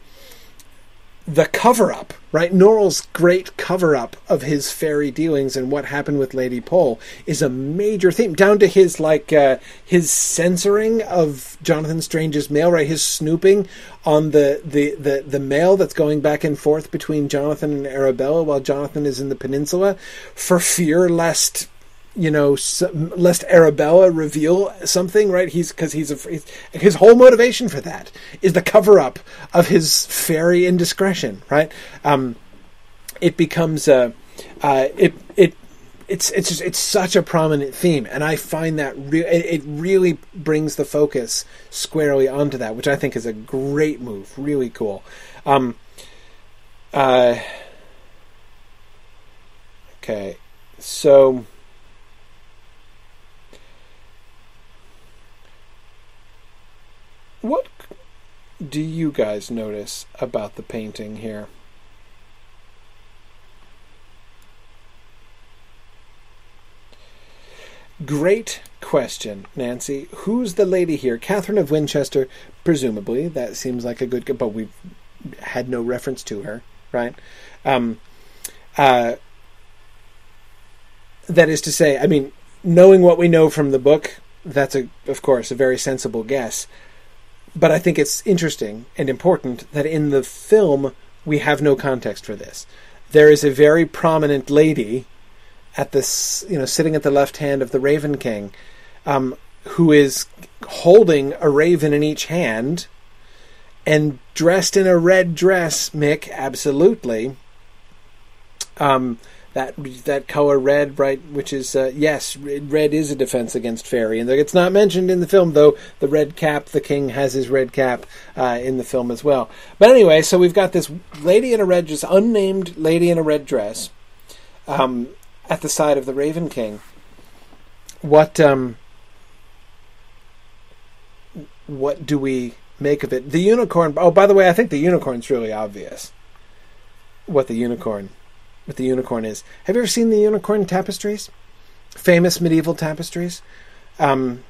the cover up, right? Norrell's great cover up of his fairy dealings and what happened with Lady Pole is a major theme, down to his like uh, his censoring of Jonathan Strange's mail, right? His snooping on the, the, the, the mail that's going back and forth between Jonathan and Arabella while Jonathan is in the peninsula for fear lest you know, lest Arabella reveal something, right? He's because he's, a, his whole motivation for that is the cover up of his fairy indiscretion, right? Um, it becomes a, uh, it it it's it's just, it's such a prominent theme, and I find that re- it, it really brings the focus squarely onto that, which I think is a great move, really cool. Um, uh, okay, so. What do you guys notice about the painting here? Great question, Nancy. Who's the lady here? Catherine of Winchester, presumably. That seems like a good, but we've had no reference to her, right? Um, uh, that is to say, I mean, knowing what we know from the book, that's a, of course, a very sensible guess. But I think it's interesting and important that in the film we have no context for this. There is a very prominent lady at this, you know, sitting at the left hand of the Raven King, um, who is holding a raven in each hand and dressed in a red dress. Mick, absolutely. Um, that that color red, right? Which is uh, yes, red is a defense against fairy, and it's not mentioned in the film though. The red cap, the king has his red cap uh, in the film as well. But anyway, so we've got this lady in a red dress, unnamed lady in a red dress, um, at the side of the Raven King. What um, what do we make of it? The unicorn. Oh, by the way, I think the unicorn's really obvious. What the unicorn the unicorn is. Have you ever seen the unicorn tapestries? Famous medieval tapestries. Um,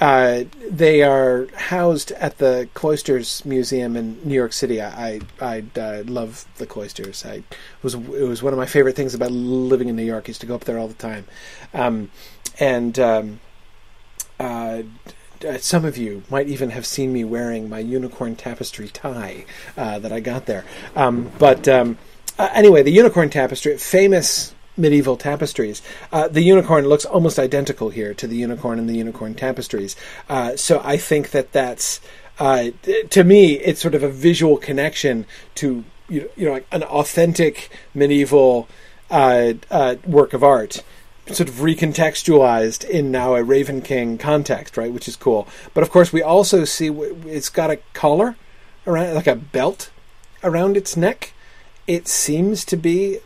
uh, they are housed at the Cloisters Museum in New York City. I I, uh, love the Cloisters. I was it was one of my favorite things about living in New York. I used to go up there all the time, um, and um, uh, some of you might even have seen me wearing my unicorn tapestry tie uh, that I got there. Um, but um, uh, anyway, the unicorn tapestry, famous medieval tapestries. Uh, the unicorn looks almost identical here to the unicorn in the unicorn tapestries. Uh, so I think that that's, uh, to me, it's sort of a visual connection to you know, like an authentic medieval uh, uh, work of art. Sort of recontextualized in now a Raven King context, right? Which is cool. But of course, we also see it's got a collar around, like a belt around its neck, it seems to be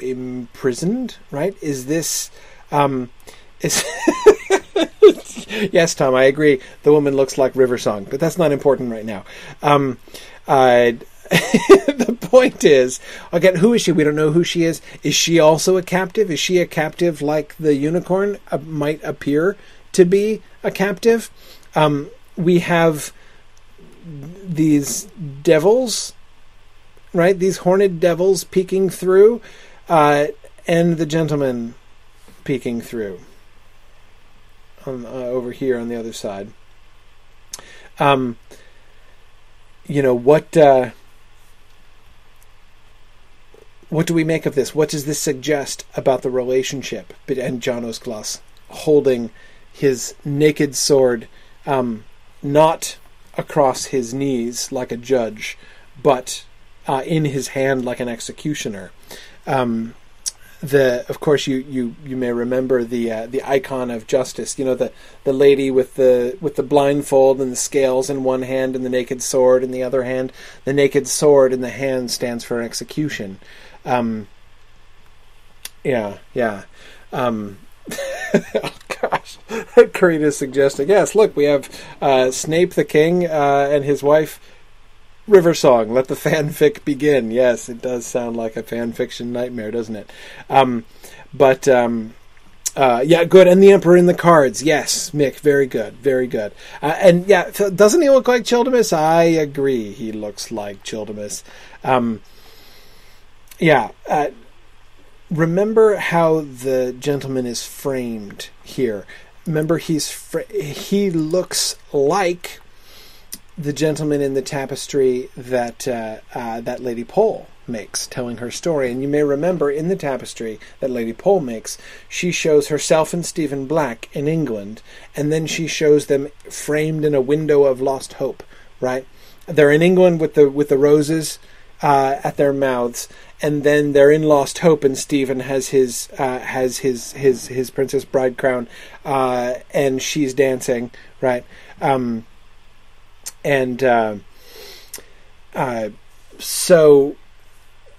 imprisoned, right? Is this um, is yes, Tom, I agree. The woman looks like River Song, but that's not important right now. Um, the point is, again, who is she? We don't know who she is. Is she also a captive? Is she a captive like the unicorn uh, might appear to be a captive? Um, we have these devils right? These horned devils peeking through, uh, and the gentleman peeking through on, uh, over here on the other side. Um, you know what? Uh, what do we make of this? What does this suggest about the relationship and John Uskglass holding his naked sword, um, not across his knees like a judge, but uh, in his hand like an executioner. Um, the of course you you you may remember the uh, the icon of justice you know the the lady with the with the blindfold and the scales in one hand and the naked sword in the other hand. The naked sword in the hand stands for execution. Um yeah yeah. Um oh gosh. Creed is suggesting yes look we have uh, Snape the king uh, and his wife River Song, let the fanfic begin. Yes, it does sound like a fanfiction nightmare, doesn't it? Um, but um, uh, yeah, good. And the Emperor in the cards. Yes, Mick, very good, very good. Uh, and yeah, doesn't he look like Childermass? I agree. He looks like Childermass. Um, yeah. Uh, remember how the gentleman is framed here. Remember, he's he looks like the gentleman in the tapestry that uh, uh, that Lady Pole makes, telling her story. And you may remember in the tapestry that Lady Pole makes, she shows herself and Stephen Black in England, and then she shows them framed in a window of lost hope. Right? They're in England with the with the roses uh, at their mouths, and then they're in Lost Hope, and Stephen has his uh, has his his his Princess Bride crown, uh, and she's dancing. Right. Um, and uh, uh, so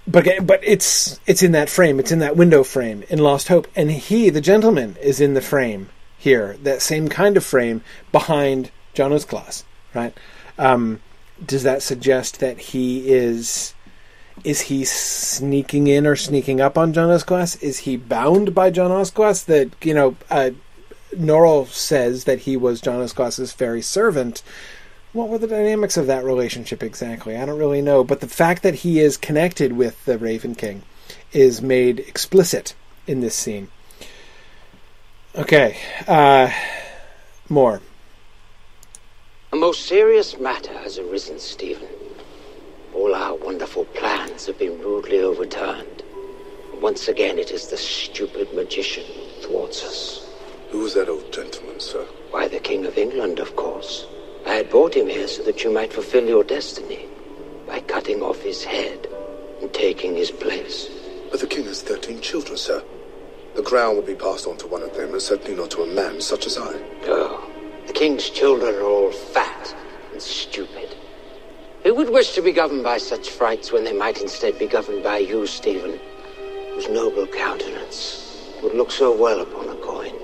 but but it's it's in that frame. It's in that window frame in lost hope. And he the gentleman is in the frame here that same kind of frame behind John Uskglass right? Um, does that suggest that he is is he sneaking in or sneaking up on John Uskglass is he bound by John Uskglass that you know uh, Norrell says that he was John Uskglass's fairy servant what were the dynamics of that relationship exactly? I don't really know, but the fact that he is connected with the Raven King is made explicit in this scene. Okay, uh, more. A most serious matter has arisen, Stephen. All our wonderful plans have been rudely overturned. Once again, it is the stupid magician who thwarts us. Who is that old gentleman, sir? Why, the King of England, of course. I had brought him here so that you might fulfill your destiny by cutting off his head and taking his place. But the king has thirteen children, sir. The crown will be passed on to one of them, and certainly not to a man such as I. Oh, the king's children are all fat and stupid. Who would wish to be governed by such frights when they might instead be governed by you, Stephen, whose noble countenance would look so well upon a coin?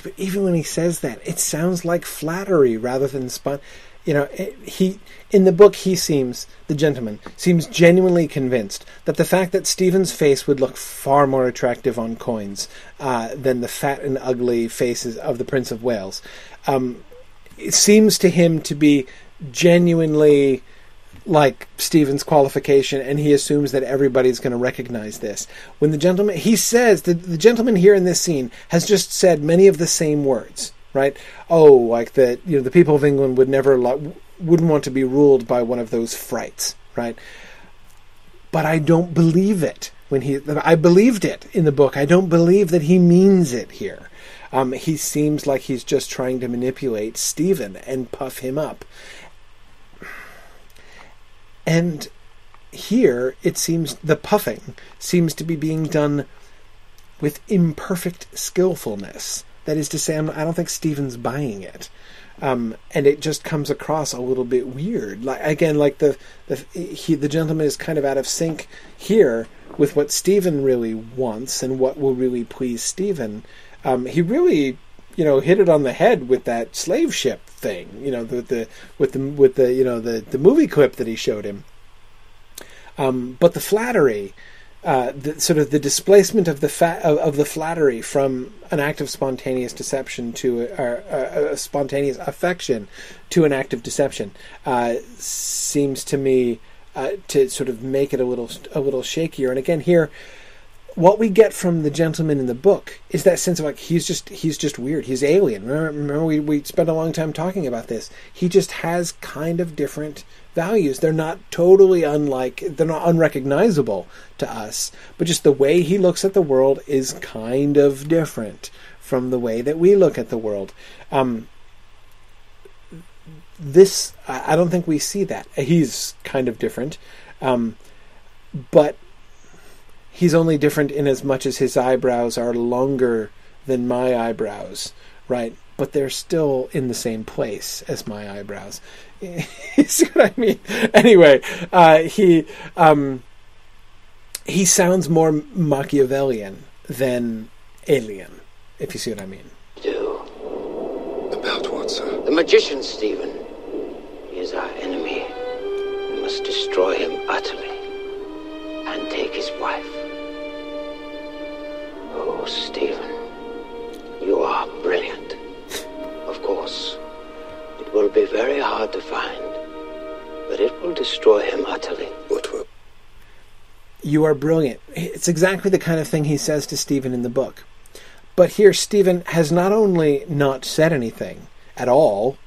But even when he says that, it sounds like flattery rather than spun. You know, he in the book he seems the gentleman seems genuinely convinced that the fact that Stephen's face would look far more attractive on coins uh, than the fat and ugly faces of the Prince of Wales. Um, it seems to him to be genuinely like Stephen's qualification, and he assumes that everybody's going to recognize this. When the gentleman, he says, the, the gentleman here in this scene has just said many of the same words, right? Oh, like that, you know, the people of England would never, wouldn't want to be ruled by one of those frights, right? But I don't believe it when he, I believed it in the book. I don't believe that he means it here. Um, he seems like he's just trying to manipulate Stephen and puff him up. And here it seems the puffing seems to be being done with imperfect skillfulness. That is to say, I'm, I do not think Stephen's buying it. Um, and it just comes across a little bit weird. Like again, like the the he, the gentleman is kind of out of sync here with what Stephen really wants and what will really please Stephen. Um, he really, you know, hit it on the head with that slave ship thing. You know, the, the with the with the you know the the movie clip that he showed him. Um, but the flattery, uh, the, sort of the displacement of the fa- of, of, the flattery from an act of spontaneous deception to a, a, a spontaneous affection to an act of deception, uh, seems to me uh, to sort of make it a little a little shakier. And again, here what we get from the gentleman in the book is that sense of like he's just he's just weird. He's alien. Remember, remember we we spent a long time talking about this. He just has kind of different values. They're not totally unlike. They're not unrecognizable to us, but just the way he looks at the world is kind of different from the way that we look at the world. Um, this I don't think we see that. He's kind of different, um, but he's only different in as much as his eyebrows are longer than my eyebrows, right? But they're still in the same place as my eyebrows. you see what I mean? Anyway, uh, he um, he sounds more Machiavellian than alien, if you see what I mean. Do. About what, sir? The magician, Stephen. He is our enemy. We must destroy him utterly and take his wife. Oh, Stephen, you are brilliant. Of course, it will be very hard to find, but it will destroy him utterly. What will? You are brilliant. It's exactly the kind of thing he says to Stephen in the book. But here, Stephen has not only not said anything at all,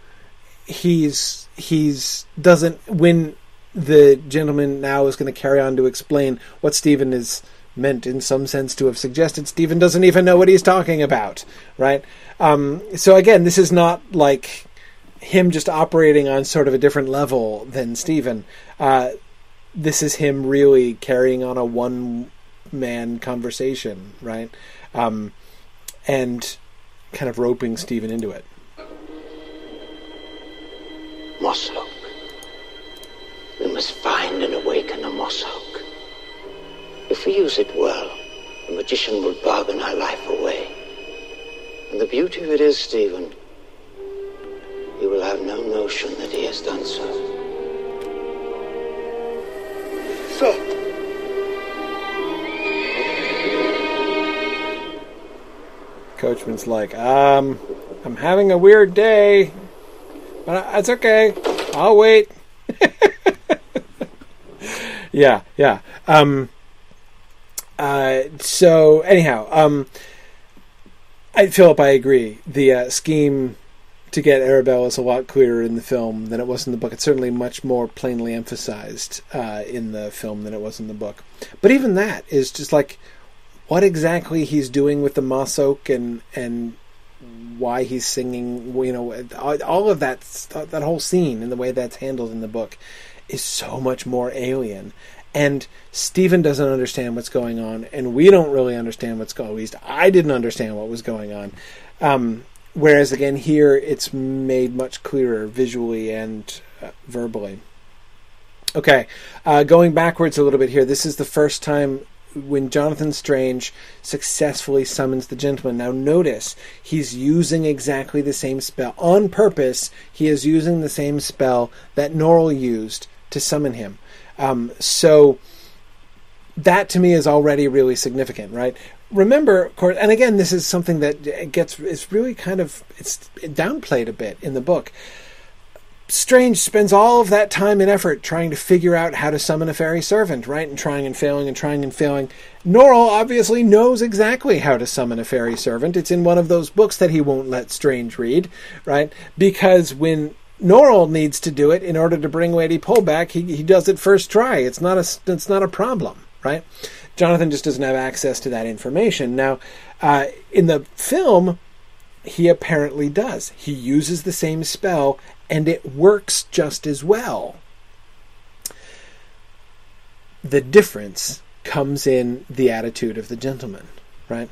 he's he's doesn't when the gentleman now is going to carry on to explain what Stephen is meant in some sense to have suggested. Stephen doesn't even know what he's talking about, right? Um, so again, this is not like him just operating on sort of a different level than Stephen. Uh, this is him really carrying on a one man conversation, right? Um, and kind of roping Stephen into it. Mosshope. We must find and awaken a mosshope. If we use it well, the magician will bargain our life away. And the beauty of it is, Stephen, he will have no notion that he has done so. Sir, Coachman's like, um, I'm having a weird day, but it's okay. I'll wait. yeah, yeah. Um, uh, so anyhow, um, I Philip, I agree. The uh, scheme to get Arabella is a lot clearer in the film than it was in the book. It's certainly much more plainly emphasized uh, in the film than it was in the book. But even that is just like what exactly he's doing with the moss oak and and why he's singing. You know, all of that that whole scene and the way that's handled in the book is so much more alien. And Stephen doesn't understand what's going on, and we don't really understand what's going. At least I didn't understand what was going on. Um, whereas again here, it's made much clearer visually and uh, verbally. Okay, uh, going backwards a little bit here. This is the first time when Jonathan Strange successfully summons the gentleman. Now, notice he's using exactly the same spell on purpose. He is using the same spell that Norrell used to summon him. Um, so that to me is already really significant, right? Remember, of course, and again, this is something that gets it's really kind of it's downplayed a bit in the book. Strange spends all of that time and effort trying to figure out how to summon a fairy servant, right? And trying and failing and trying and failing. Norrell obviously knows exactly how to summon a fairy servant. It's in one of those books that he won't let Strange read, right? Because when Norrell needs to do it in order to bring Lady Pole back. He he does it first try. It's not a it's not a problem, right? Jonathan just doesn't have access to that information. Now, uh, in the film, he apparently does. He uses the same spell, and it works just as well. The difference comes in the attitude of the gentleman, right?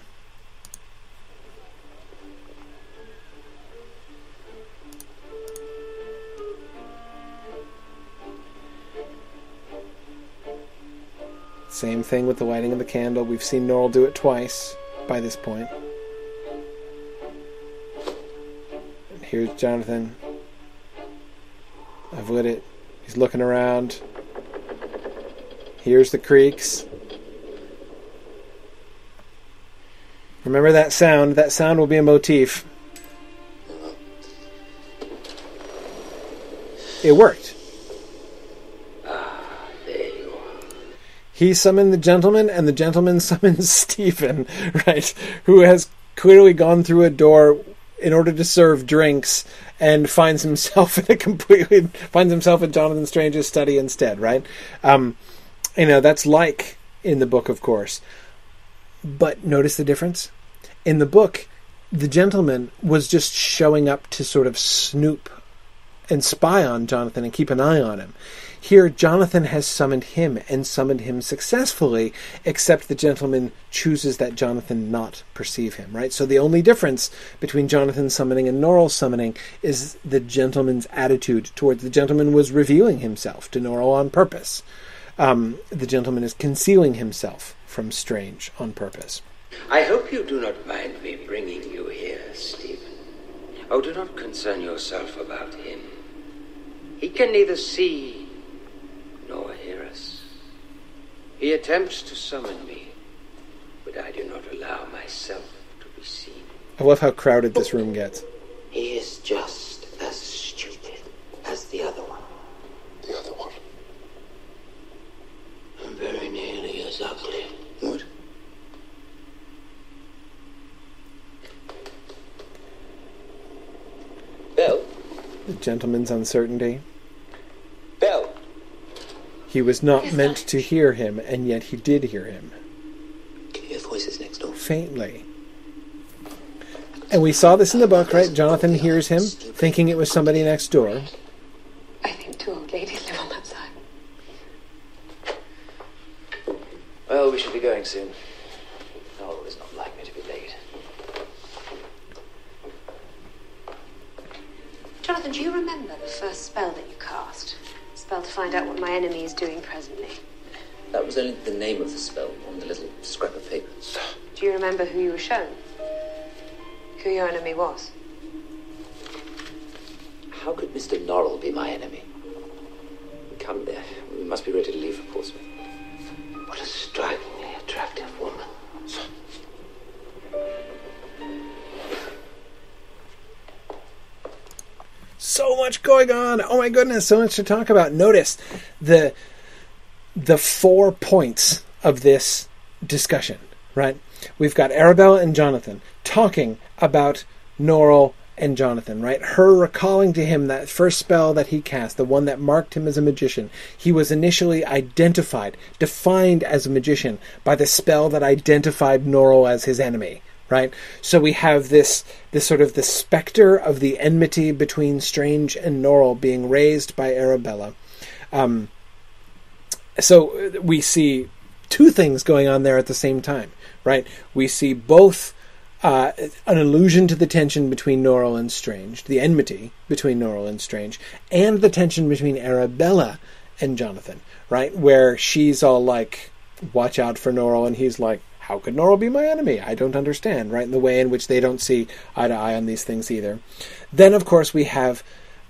Same thing with the lighting of the candle. We've seen Norrell do it twice by this point. And here's Jonathan. I've lit it. He's looking around. Here's the creaks. Remember that sound? That sound will be a motif. It worked. He summoned the gentleman, and the gentleman summons Stephen, right? Who has clearly gone through a door in order to serve drinks and finds himself in a completely finds himself in Jonathan Strange's study instead, right? Um, you know that's like in the book, of course. But notice the difference in the book. The gentleman was just showing up to sort of snoop and spy on Jonathan and keep an eye on him. Here, Jonathan has summoned him and summoned him successfully, except the gentleman chooses that Jonathan not perceive him, right? So the only difference between Jonathan's summoning and Norrell's summoning is the gentleman's attitude towards the gentleman was revealing himself to Norrell on purpose. Um, the gentleman is concealing himself from Strange on purpose. I hope you do not mind me bringing you here, Stephen. Oh, do not concern yourself about him. He can neither see nor hear us. He attempts to summon me, but I do not allow myself to be seen. I love how crowded this room gets. He is just as stupid as the other one. The other one. And very nearly as ugly. What? Bell? The gentleman's uncertainty. Bell? He was not yes, meant to hear him, and yet he did hear him. Can you hear voices next door? Faintly. And we saw this in the book, right? Jonathan hears him, thinking it was somebody next door. I think two old ladies live on that side. Well, we should be going soon. Oh, it's not like me to be late. Jonathan, do you remember the first spell that you cast? Spell to find out what my enemy is doing presently. That was only the name of the spell on the little scrap of paper. Do you remember who you were shown? Who your enemy was? How could Mr. Norrell be my enemy? Come there. We must be ready to leave for Portsmouth. What a strikingly attractive woman. So much going on. Oh my goodness, so much to talk about. Notice the the four points of this discussion, right? We've got Arabella and Jonathan talking about Norrell and Jonathan, right? Her recalling to him that first spell that he cast, the one that marked him as a magician. He was initially identified, defined as a magician by the spell that identified Norrell as his enemy, right? So we have this this sort of the specter of the enmity between Strange and Norrell being raised by Arabella. Um, so we see two things going on there at the same time, right? We see both uh, an allusion to the tension between Norrell and Strange, the enmity between Norrell and Strange, and the tension between Arabella and Jonathan, right? Where she's all like, "Watch out for Norrell," and he's like, how could Norrell be my enemy? I don't understand, right? In the way in which they don't see eye to eye on these things either. Then, of course, we have.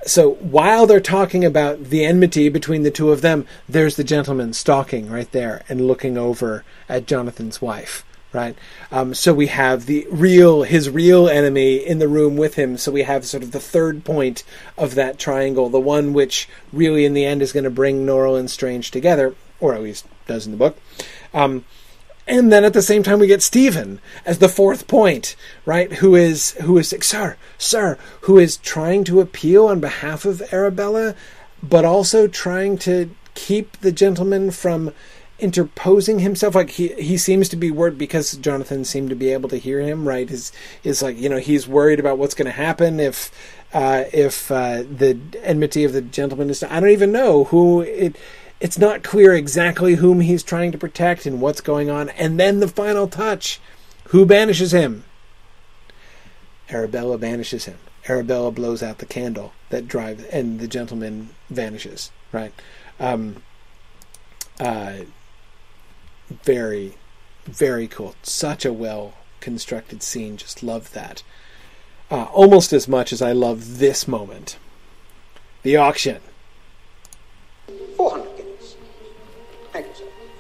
So while they're talking about the enmity between the two of them, there's the gentleman stalking right there and looking over at Jonathan's wife right? Um, so we have the real, his real enemy in the room with him. So we have sort of the third point of that triangle, the one which really in the end is going to bring Norrell and Strange together, or at least does in the book. Um, and then at the same time we get Stephen as the fourth point, right? Who is who is like, sir, sir, who is trying to appeal on behalf of Arabella, but also trying to keep the gentleman from interposing himself like he he seems to be worried because Jonathan seemed to be able to hear him right is is like you know he's worried about what's going to happen if uh, if uh, the enmity of the gentleman is I don't even know who it it's not clear exactly whom he's trying to protect and what's going on. And then the final touch who banishes him? Arabella banishes him. Arabella blows out the candle that drives, and the gentleman vanishes. Right? Um, uh, very, very cool. Such a well constructed scene. Just love that. Uh, almost as much as I love this moment. The auction. 400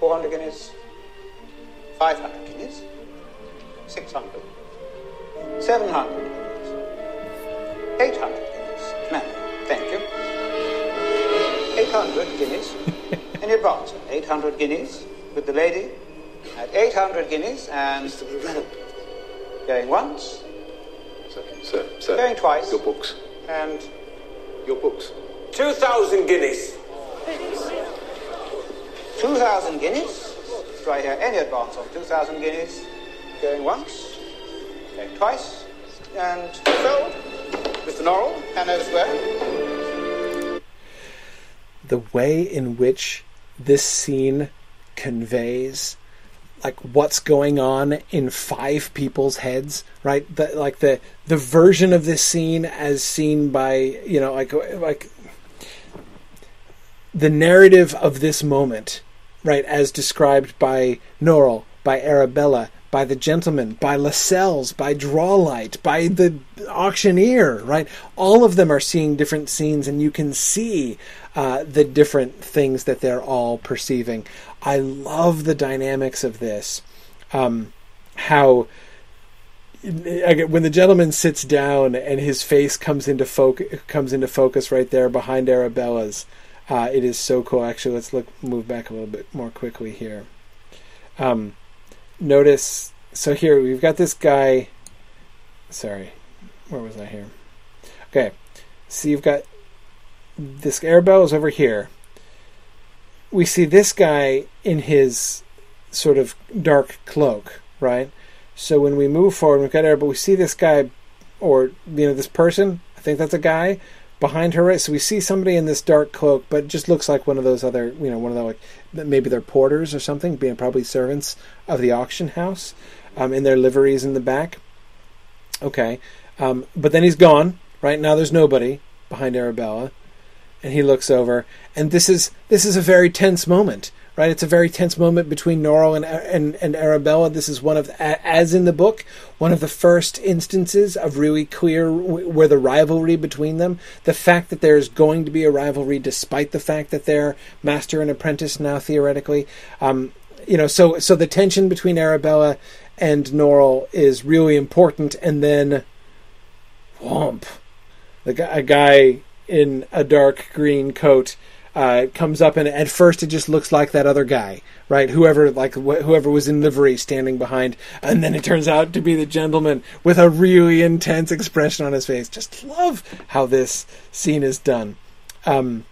400 guineas, 500 guineas, 600, 700 guineas, 800 guineas. Ma'am, thank you. 800 guineas in advance. 800 guineas with the lady at 800 guineas and... Mr. Going once. Sir, sir, sir. Going twice. Your books. And... Your books. 2,000 guineas. 2,000 guineas. Right here, any advance of 2,000 guineas. Going once, going twice, and sold. Mr. Norrell, Hanover Square. the way in which this scene conveys like what's going on in five people's heads, right? The, like the the version of this scene as seen by you know like like the narrative of this moment, right, as described by Norrell, by Arabella, by the gentleman, by Lascelles, by Drawlight, by the auctioneer, right? All of them are seeing different scenes, and you can see uh, the different things that they're all perceiving. I love the dynamics of this. Um, how when the gentleman sits down and his face comes into focus comes into focus right there behind Arabella's, uh, it is so cool. Actually, let's look move back a little bit more quickly here. Um, notice so here we've got this guy. Sorry, where was I here? Okay, see you've got this Arabella's over here we see this guy in his sort of dark cloak, right? So when we move forward, we've got air, but we see this guy, or you know, this person. I think that's a guy behind her. Right, so we see somebody in this dark cloak, but just looks like one of those other, you know, one of the like maybe they're porters or something, being probably servants of the auction house, um, in their liveries in the back. Okay, um, but then he's gone. Right now, there's nobody behind Arabella and he looks over, and this is this is a very tense moment, right? It's a very tense moment between Norrell and and, and Arabella. This is one of, as in the book, one of the first instances of really clear where the rivalry between them, the fact that there's going to be a rivalry, despite the fact that they're master and apprentice now theoretically. Um, you know, so so the tension between Arabella and Norrell is really important, and then, whomp, the guy, a guy in a dark green coat uh, it comes up and at first it just looks like that other guy, right? Whoever like wh- whoever was in livery standing behind, and then it turns out to be the gentleman with a really intense expression on his face. Just love how this scene is done. Um,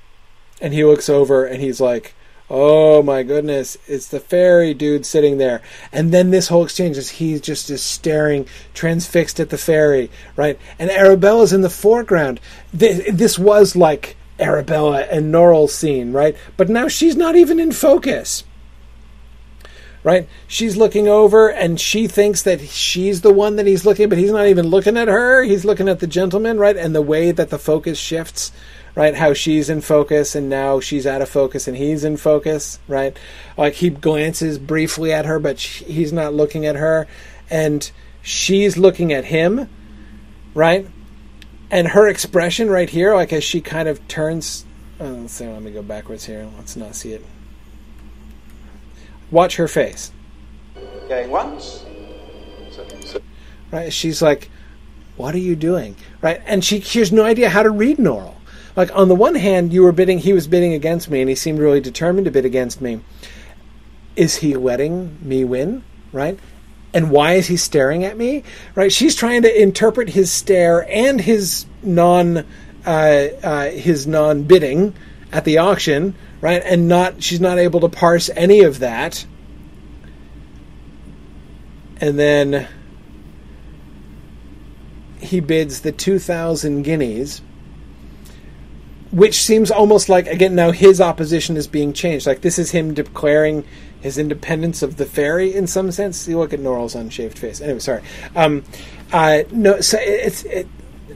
and he looks over and he's like, Oh my goodness, it's the fairy dude sitting there. And then this whole exchange is he just is staring, transfixed at the fairy, right? And Arabella's in the foreground. This, this was like Arabella and Norrell's scene, right? But now she's not even in focus. Right? She's looking over and she thinks that she's the one that he's looking, but he's not even looking at her. He's looking at the gentleman, right? And the way that the focus shifts right? How she's in focus and now she's out of focus and he's in focus, right? Like he glances briefly at her, but she, he's not looking at her, and she's looking at him, right? And her expression right here, like as she kind of turns. Oh, let's see. Let me go backwards here. Let's not see it. Watch her face. Going once. Right? She's like, "What are you doing?" Right? And she she has no idea how to read Norrell like on the one hand, you were bidding, he was bidding against me, and he seemed really determined to bid against me. Is he letting me win? Right? And why is he staring at me? Right? She's trying to interpret his stare and his non, uh, uh, his non bidding at the auction, right? And not, she's not able to parse any of that. And then he bids the 2,000 guineas which seems almost like again now his opposition is being changed. Like this is him declaring his independence of the fairy in some sense. You look at Norrell's unshaved face. Anyway, sorry. Um, uh, no, so it's it,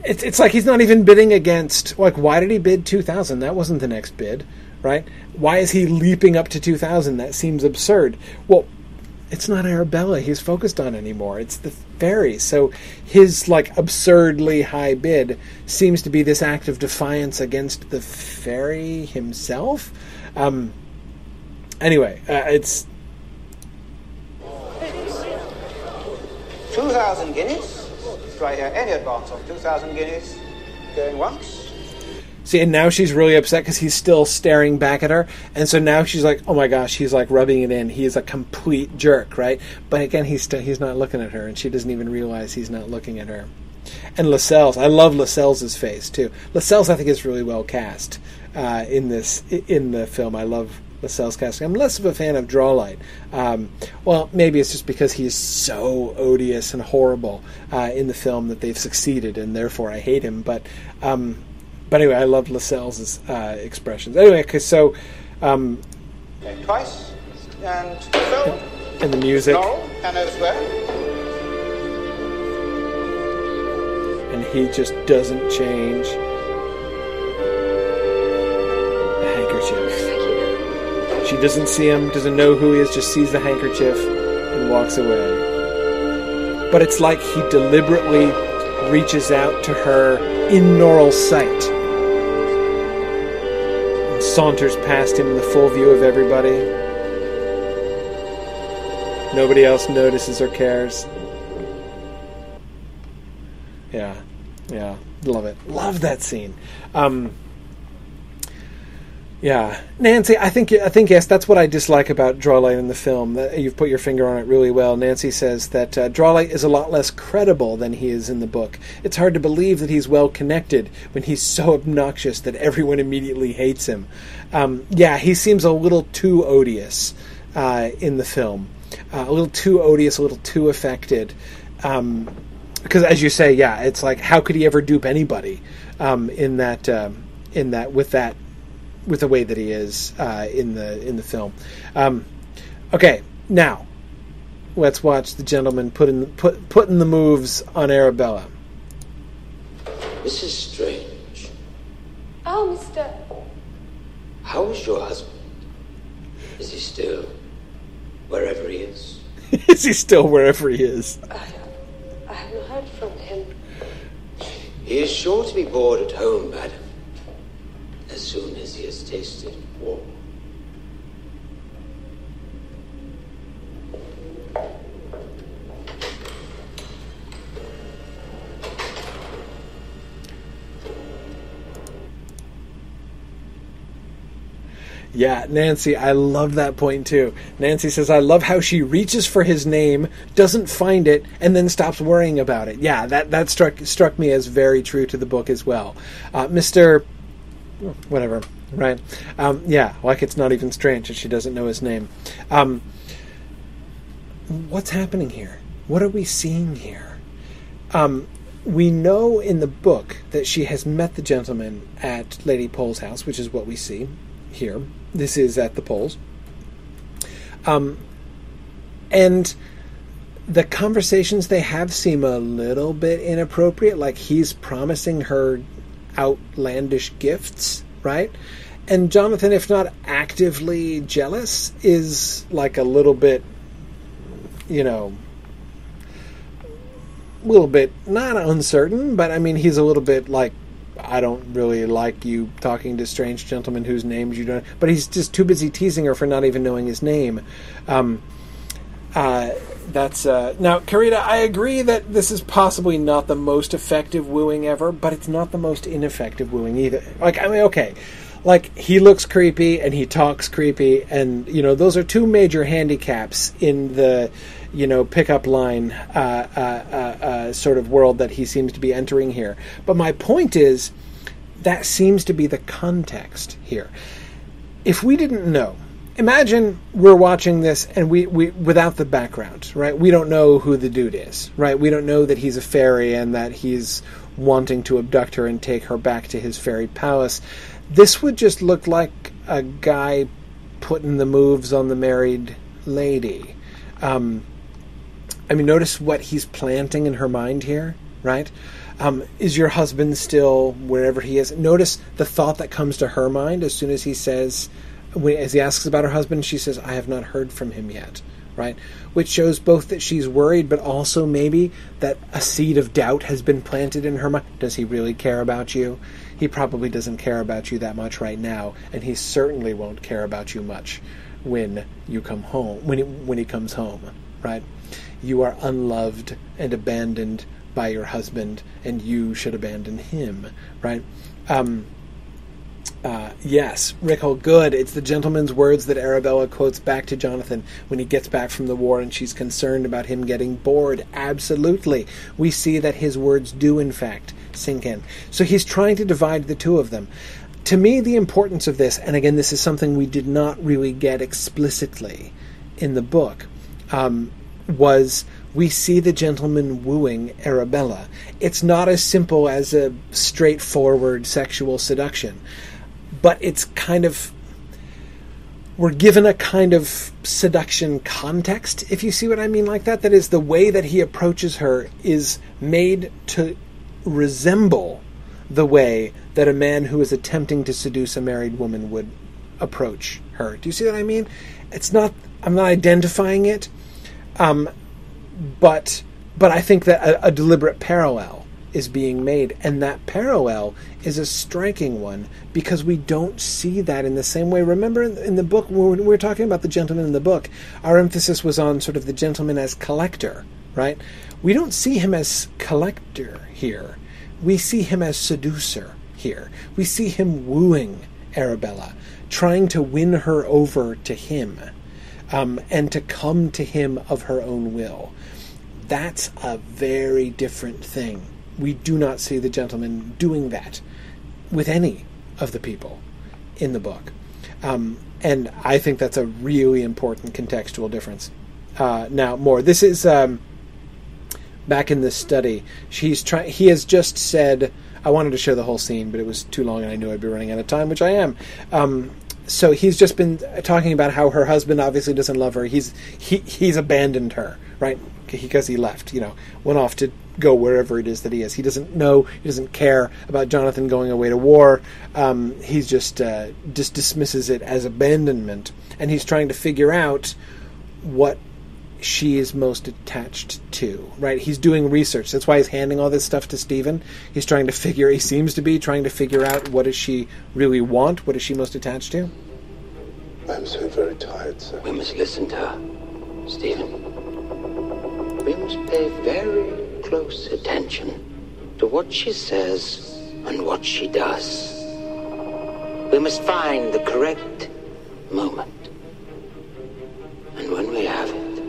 it's it's like he's not even bidding against. Like, why did he bid two thousand? That wasn't the next bid, right? Why is he leaping up to two thousand? That seems absurd. Well, it's not Arabella he's focused on anymore. It's the fairy. So his like absurdly high bid seems to be this act of defiance against the fairy himself. Um, anyway, uh, it's two thousand guineas. Try here any advance of two thousand guineas. Going once. See, and now she's really upset because he's still staring back at her, and so now she's like, "Oh my gosh!" He's like rubbing it in. He is a complete jerk, right? But again, he's still he's not looking at her, and she doesn't even realize he's not looking at her. And Lascelles, I love Lascelles' face too. Lascelles, I think, is really well cast uh, in this in the film. I love Lascelles casting. I'm less of a fan of Drawlight. Um, well, maybe it's just because he's so odious and horrible uh, in the film that they've succeeded, and therefore I hate him. But um, but anyway, I love Lascelles' uh, expressions. Anyway, cause so um, twice and Phil. And the music. Norrell, Hanover Square. And he just doesn't change. The handkerchief. She doesn't see him, doesn't know who he is, just sees the handkerchief and walks away. But it's like he deliberately reaches out to her in Norrell's sight and saunters past him in the full view of everybody. Nobody else notices or cares. Yeah, yeah, love it. Love that scene. Um, yeah, Nancy, I think I think yes, that's what I dislike about Drawlight in the film. You've put your finger on it really well. Nancy says that uh, Drawlight is a lot less credible than he is in the book. It's hard to believe that he's well connected when he's so obnoxious that everyone immediately hates him. Um, yeah, he seems a little too odious uh, in the film, uh, a little too odious, a little too affected. Um, because as you say, yeah, it's like how could he ever dupe anybody um, in that um, in that with that with the way that he is uh, in the in the film. Um, okay, now let's watch the gentleman put in put putting the moves on Arabella. This is strange. Oh, Mister. How is your husband? Is he still wherever he is? is he still wherever he is? I, I haven't heard from him. He is sure to be bored at home, madam as soon as he has tasted war. Yeah, Nancy, I love that point too. Nancy says, I love how she reaches for his name, doesn't find it, and then stops worrying about it. Yeah, that, that struck struck me as very true to the book as well. Uh, Mr whatever, right? Um, yeah, like it's not even strange that she doesn't know his name. Um, what's happening here? What are we seeing here? Um, we know in the book that she has met the gentleman at Lady Pole's house, which is what we see here. This is at the Poles. Um, and the conversations they have seem a little bit inappropriate. Like he's promising her outlandish gifts, right? And Jonathan, if not actively jealous, is like a little bit, you know, a little bit not uncertain, but I mean, he's a little bit like, I don't really like you talking to strange gentlemen whose names you don't. But he's just too busy teasing her for not even knowing his name. Um, uh, that's uh, now, Karita. I agree that this is possibly not the most effective wooing ever, but it's not the most ineffective wooing either. Like, I mean, okay, like he looks creepy and he talks creepy, and you know those are two major handicaps in the you know pickup line uh, uh, uh, uh sort of world that he seems to be entering here. But my point is that seems to be the context here. If we didn't know imagine we're watching this and we, we without the background, right? We don't know who the dude is, right? We don't know that he's a fairy and that he's wanting to abduct her and take her back to his fairy palace. This would just look like a guy putting the moves on the married lady. Um, I mean, notice what he's planting in her mind here, right? Um, is your husband still wherever he is? Notice the thought that comes to her mind as soon as he says, as he asks about her husband, she says, I have not heard from him yet, right? Which shows both that she's worried, but also maybe that a seed of doubt has been planted in her mind. Does he really care about you? He probably doesn't care about you that much right now, and he certainly won't care about you much when you come home, when he, when he comes home, right? You are unloved and abandoned by your husband, and you should abandon him, right? Um, uh, yes, Rickle, good. It's the gentleman's words that Arabella quotes back to Jonathan when he gets back from the war and she's concerned about him getting bored. Absolutely. We see that his words do, in fact, sink in. So he's trying to divide the two of them. To me, the importance of this, and again, this is something we did not really get explicitly in the book, um, was we see the gentleman wooing Arabella. It's not as simple as a straightforward sexual seduction, but it's kind of we're given a kind of seduction context, if you see what I mean like that. That is, the way that he approaches her is made to resemble the way that a man who is attempting to seduce a married woman would approach her. Do you see what I mean? It's not, I'm not identifying it, um, but, but I think that a, a deliberate parallel is being made. And that parallel is a striking one because we don't see that in the same way. Remember in the book, when we were talking about the gentleman in the book, our emphasis was on sort of the gentleman as collector, right? We don't see him as collector here. We see him as seducer here. We see him wooing Arabella, trying to win her over to him. Um, and to come to him of her own will. That's a very different thing we do not see the gentleman doing that with any of the people in the book. Um, and I think that's a really important contextual difference. Uh, now, more. This is um, back in this study. He's trying. He has just said. I wanted to show the whole scene, but it was too long, and I knew I'd be running out of time, which I am. Um, so he's just been talking about how her husband obviously doesn't love her. He's he he's abandoned her, right? Because he left, you know, went off to go wherever it is that he is. He doesn't know, he doesn't care about Jonathan going away to war. Um, he's just uh, just dismisses it as abandonment, and he's trying to figure out what she is most attached to. Right? He's doing research. That's why he's handing all this stuff to Stephen. He's trying to figure. He seems to be trying to figure out what does she really want. What is she most attached to? I'm so very tired, sir. We must listen to her, Stephen. We must pay very close attention to what she says and what she does. We must find the correct moment. And when we have it,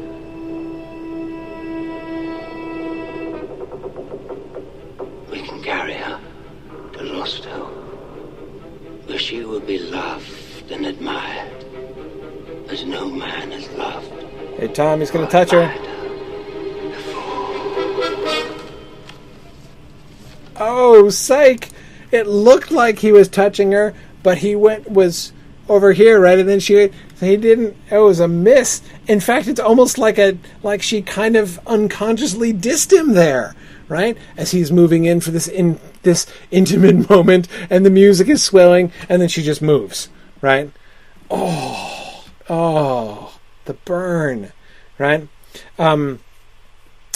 we can carry her to Lost Hope, where she will be loved and admired as no man has loved. Hey, Tom, he's going to touch her. Oh, psych! It looked like he was touching her, but he went was over here, right? And then she he didn't. It was a miss. In fact, it's almost like a like she kind of unconsciously dissed him there, right? As he's moving in for this in this intimate moment, and the music is swelling, and then she just moves, right? Oh, oh, the burn, right? Um,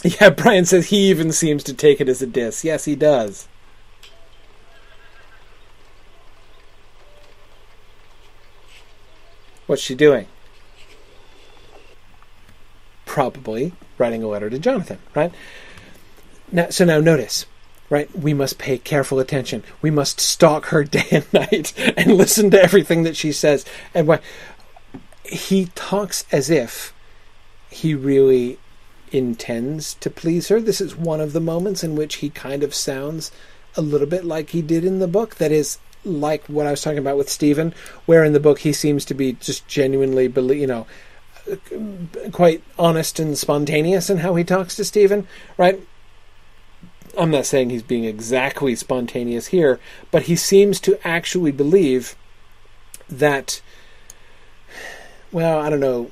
yeah, Brian says he even seems to take it as a diss. Yes, he does. What's she doing? Probably writing a letter to Jonathan, right? Now, so now notice, right? We must pay careful attention. We must stalk her day and night and listen to everything that she says. And what he talks as if he really intends to please her. This is one of the moments in which he kind of sounds a little bit like he did in the book. That is like what I was talking about with Stephen, where in the book he seems to be just genuinely, you know, quite honest and spontaneous in how he talks to Stephen, right? I'm not saying he's being exactly spontaneous here, but he seems to actually believe that, well, I don't know,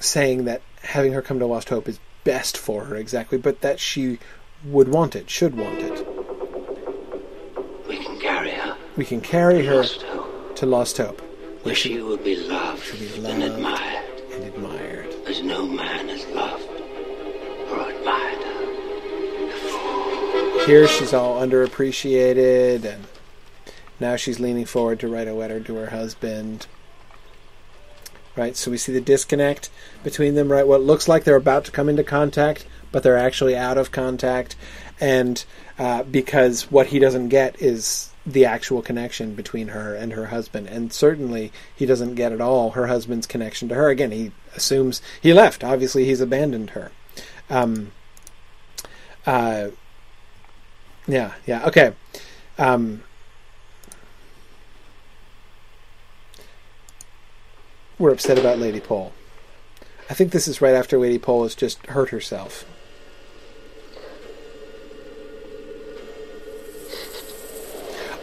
saying that having her come to Lost Hope is best for her exactly, but that she would want it, should want it. We can carry her. We can carry her Lost to Lost Hope, where she, she will be loved, be loved and admired, and admired, as no man has loved or admired her. Here she's all underappreciated, and now she's leaning forward to write a letter to her husband right? So we see the disconnect between them, right? What looks like they're about to come into contact, but they're actually out of contact, and uh, because what he doesn't get is the actual connection between her and her husband, and certainly he doesn't get at all her husband's connection to her. Again, he assumes he left. Obviously, he's abandoned her. Um, uh, yeah, yeah, okay. Um, we're upset about Lady Pole. I think this is right after Lady Pole has just hurt herself.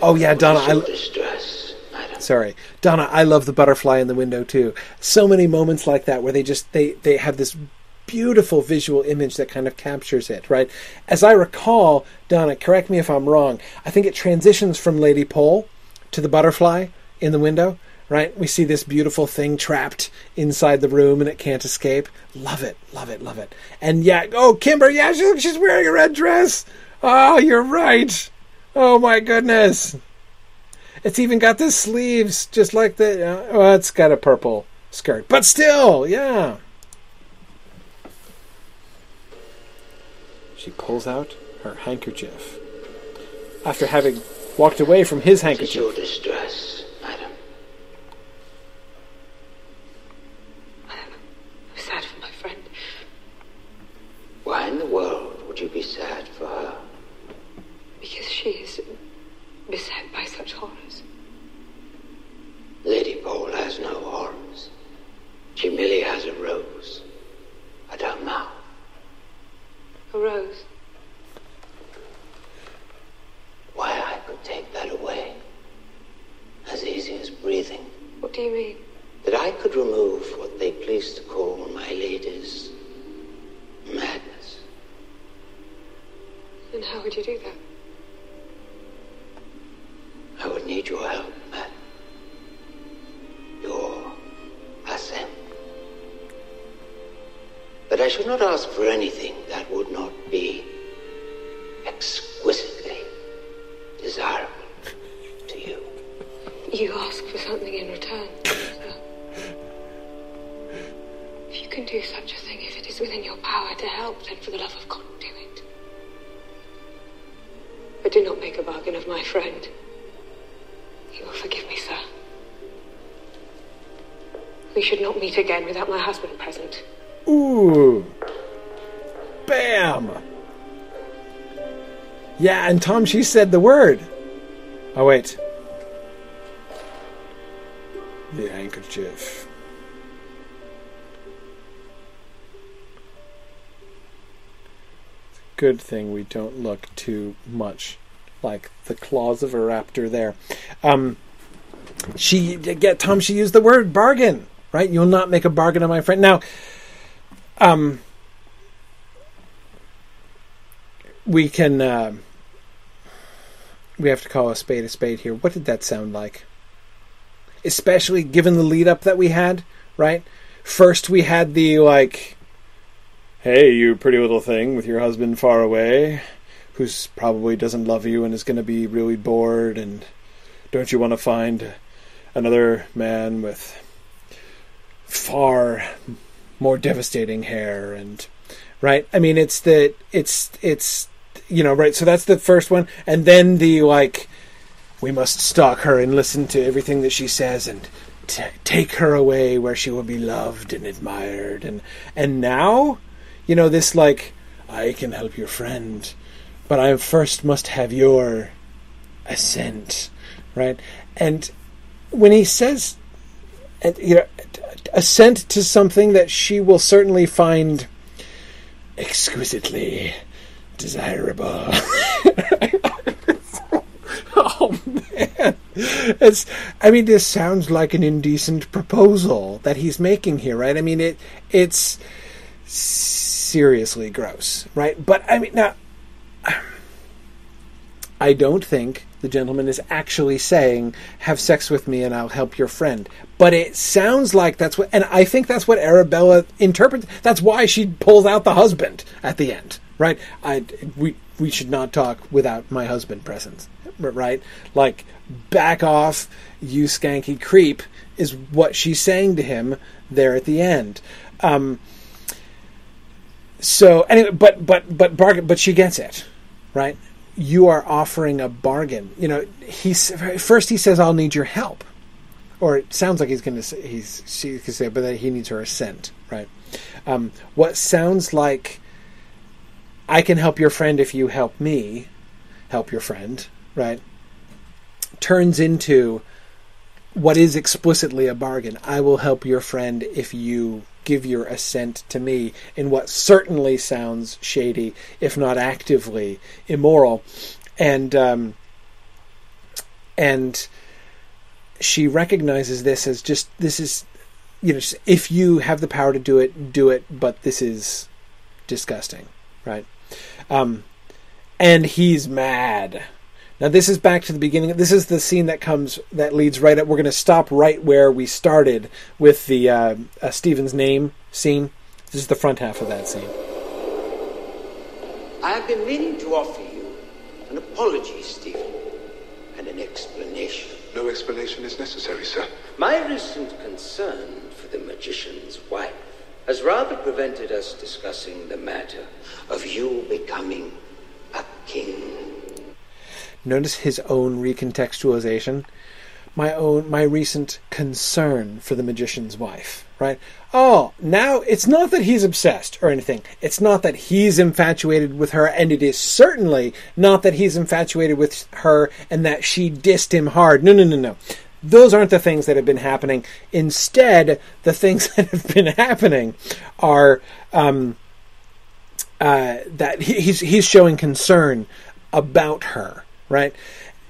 Oh yeah, Donna. I, distress, sorry, Donna. I love the butterfly in the window too. So many moments like that where they just they they have this beautiful visual image that kind of captures it. Right. As I recall, Donna, correct me if I'm wrong. I think it transitions from Lady Pole to the butterfly in the window. Right. We see this beautiful thing trapped inside the room and it can't escape. Love it. Love it. Love it. And yeah. Oh, Kimber. Yeah, she's, she's wearing a red dress. Oh, you're right. Oh my goodness! It's even got the sleeves just like the. Uh, well, it's got a purple skirt, but still, yeah. She pulls out her handkerchief after having walked away from his handkerchief. your distress, madam? I'm sad for my friend. Why in the world would you be sad for her? Because she is beset by such horrors. Lady Pole has no horrors. She merely has a rose. I don't know. A rose. Why, I could take that away. As easy as breathing. What do you mean? That I could remove what they please to call my lady's madness. And how would you do that? I would need your help, Matt. Your assent. But I should not ask for anything that would not be exquisitely desirable to you. You ask for something in return. If you can do such a thing, if it is within your power to help, then for the love of God, do it. But do not make a bargain of my friend. You will forgive me, sir. We should not meet again without my husband present. Ooh. Bam. Yeah, and Tom, she said the word. Oh, wait. The handkerchief. It's a good thing we don't look too much like the claws of a raptor there. Um, she get Tom. She used the word bargain, right? You'll not make a bargain on my friend. Now, um, we can. Uh, we have to call a spade a spade here. What did that sound like? Especially given the lead up that we had, right? First, we had the like, "Hey, you pretty little thing with your husband far away." who's probably doesn't love you and is going to be really bored and don't you want to find another man with far more devastating hair and right? I mean it's the it's it's you know right so that's the first one. And then the like we must stalk her and listen to everything that she says and t- take her away where she will be loved and admired. And and now you know this like i can help your friend but I first must have your assent, right? And when he says, and you know, assent to something that she will certainly find exquisitely desirable. oh man, it's. I mean, this sounds like an indecent proposal that he's making here, right? I mean, it. It's seriously gross, right? But I mean, now I don't think the gentleman is actually saying, have sex with me and I'll help your friend. But it sounds like that's what, and I think that's what Arabella interprets. That's why she pulls out the husband at the end, right? I, we, we should not talk without my husband present, right? Like, back off, you skanky creep, is what she's saying to him there at the end. Um, so anyway, but but but bargain, but she gets it, right? You are offering a bargain. You know, he's first he says, "I'll need your help," or it sounds like he's going to say he's she could say, but that he needs her assent, right? Um, what sounds like I can help your friend if you help me, help your friend, right? Turns into what is explicitly a bargain. I will help your friend if you give your assent to me in what certainly sounds shady, if not actively immoral. And um, and she recognizes this as just this is you know if you have the power to do it, do it. But this is disgusting, right? Um, and he's mad now this is back to the beginning. This is the scene that comes that leads right up. We're going to stop right where we started with the uh, uh, Stephen's name scene. This is the front half of that scene. I have been meaning to offer you an apology, Stephen, and an explanation. No explanation is necessary, sir. My recent concern for the magician's wife has rather prevented us discussing the matter of you becoming a king. Notice his own recontextualization. My own, my recent concern for the magician's wife, right? Oh, now it's not that he's obsessed or anything. It's not that he's infatuated with her, and it is certainly not that he's infatuated with her and that she dissed him hard. No, no, no, no. Those aren't the things that have been happening. Instead, the things that have been happening are um, uh, that he's he's showing concern about her right?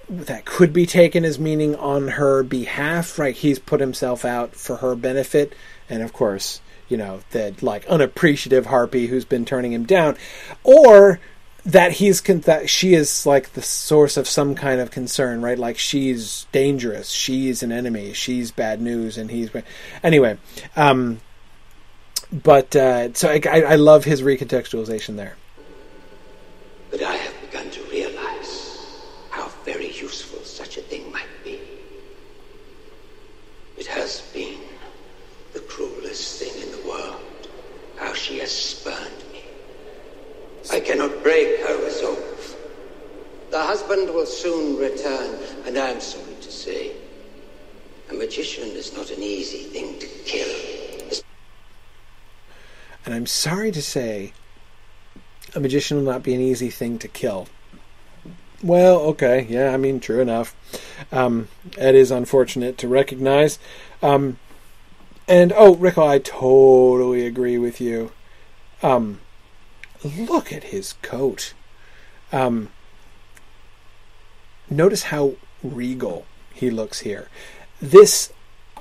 That could be taken as meaning on her behalf, right? He's put himself out for her benefit, and of course, you know, that like unappreciative harpy who's been turning him down, or that he's con- that she is like the source of some kind of concern, right? Like she's dangerous, she's an enemy, she's bad news, and he's anyway. Um, but uh, so I, I love his recontextualization there. But I have begun to realize very useful such a thing might be. It has been the cruelest thing in the world, how she has spurned me. I cannot break her resolve. The husband will soon return, and I am sorry to say, a magician is not an easy thing to kill. And I'm sorry to say, a magician will not be an easy thing to kill. Well, okay, yeah, I mean, true enough. Um, it is unfortunate to recognize. Um, and oh, Rico, I totally agree with you. Um, look at his coat. Um, notice how regal he looks here. This,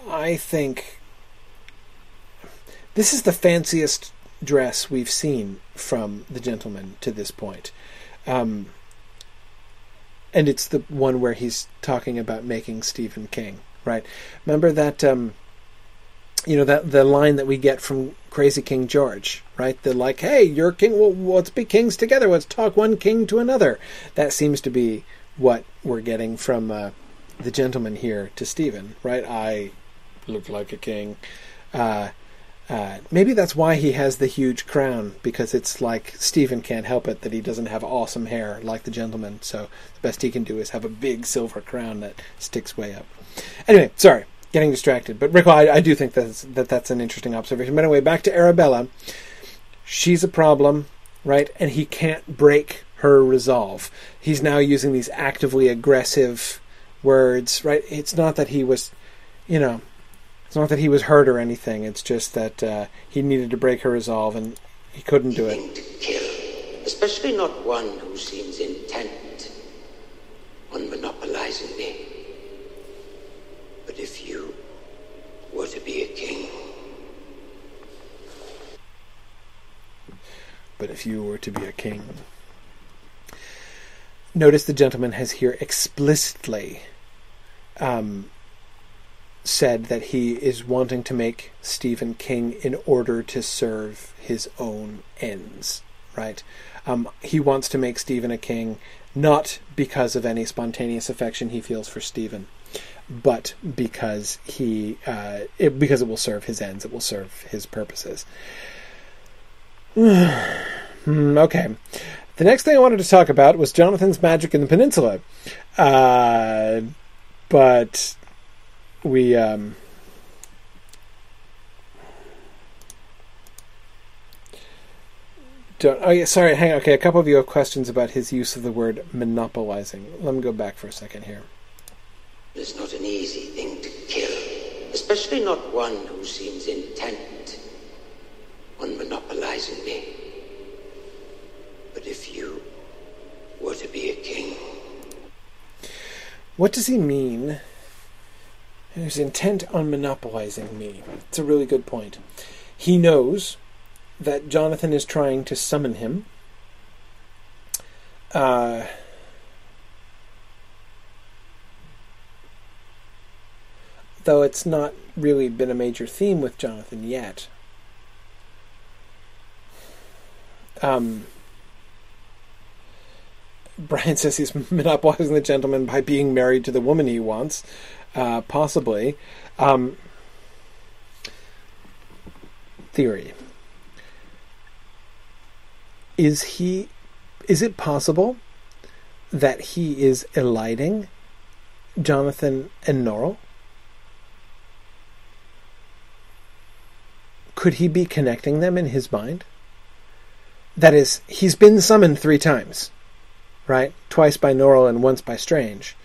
I think, this is the fanciest dress we've seen from the gentleman to this point. Um, and it's the one where he's talking about making Stephen King, right? Remember that, um, you know, that the line that we get from Crazy King George, right? The like, hey, you're king. Well, let's be kings together. Let's talk one king to another. That seems to be what we're getting from uh, the gentleman here to Stephen, right? I look like a king. Uh, uh, maybe that's why he has the huge crown because it's like Stephen can't help it that he doesn't have awesome hair like the gentleman. So the best he can do is have a big silver crown that sticks way up. Anyway, sorry, getting distracted. But Rick, I, I do think that's, that that's an interesting observation. But anyway, back to Arabella. She's a problem, right? And he can't break her resolve. He's now using these actively aggressive words, right? It's not that he was, you know, it's not that he was hurt or anything. It's just that uh, he needed to break her resolve, and he couldn't do it. To kill, especially not one who seems intent on monopolizing me. But if you were to be a king. But if you were to be a king. Notice the gentleman has here explicitly um, said that he is wanting to make Stephen King in order to serve his own ends, right? Um, he wants to make Stephen a king not because of any spontaneous affection he feels for Stephen, but because he uh, it, because it will serve his ends, it will serve his purposes. Hmm, okay. The next thing I wanted to talk about was Jonathan's magic in the peninsula. Uh, but we um, don't. Oh yeah, sorry. Hang on. Okay, a couple of you have questions about his use of the word monopolizing. Let me go back for a second here. It's not an easy thing to kill, especially not one who seems intent on monopolizing me. But if you were to be a king. What does he mean? He's intent on monopolizing me. It's a really good point. He knows that Jonathan is trying to summon him. Uh, though it's not really been a major theme with Jonathan yet. Um, Brian says he's monopolizing the gentleman by being married to the woman he wants, uh, possibly. Um, theory. Is he. Is it possible that he is eliding Jonathan and Norrell? Could he be connecting them in his mind? That is, he's been summoned three times, right? Twice by Norrell and once by Strange.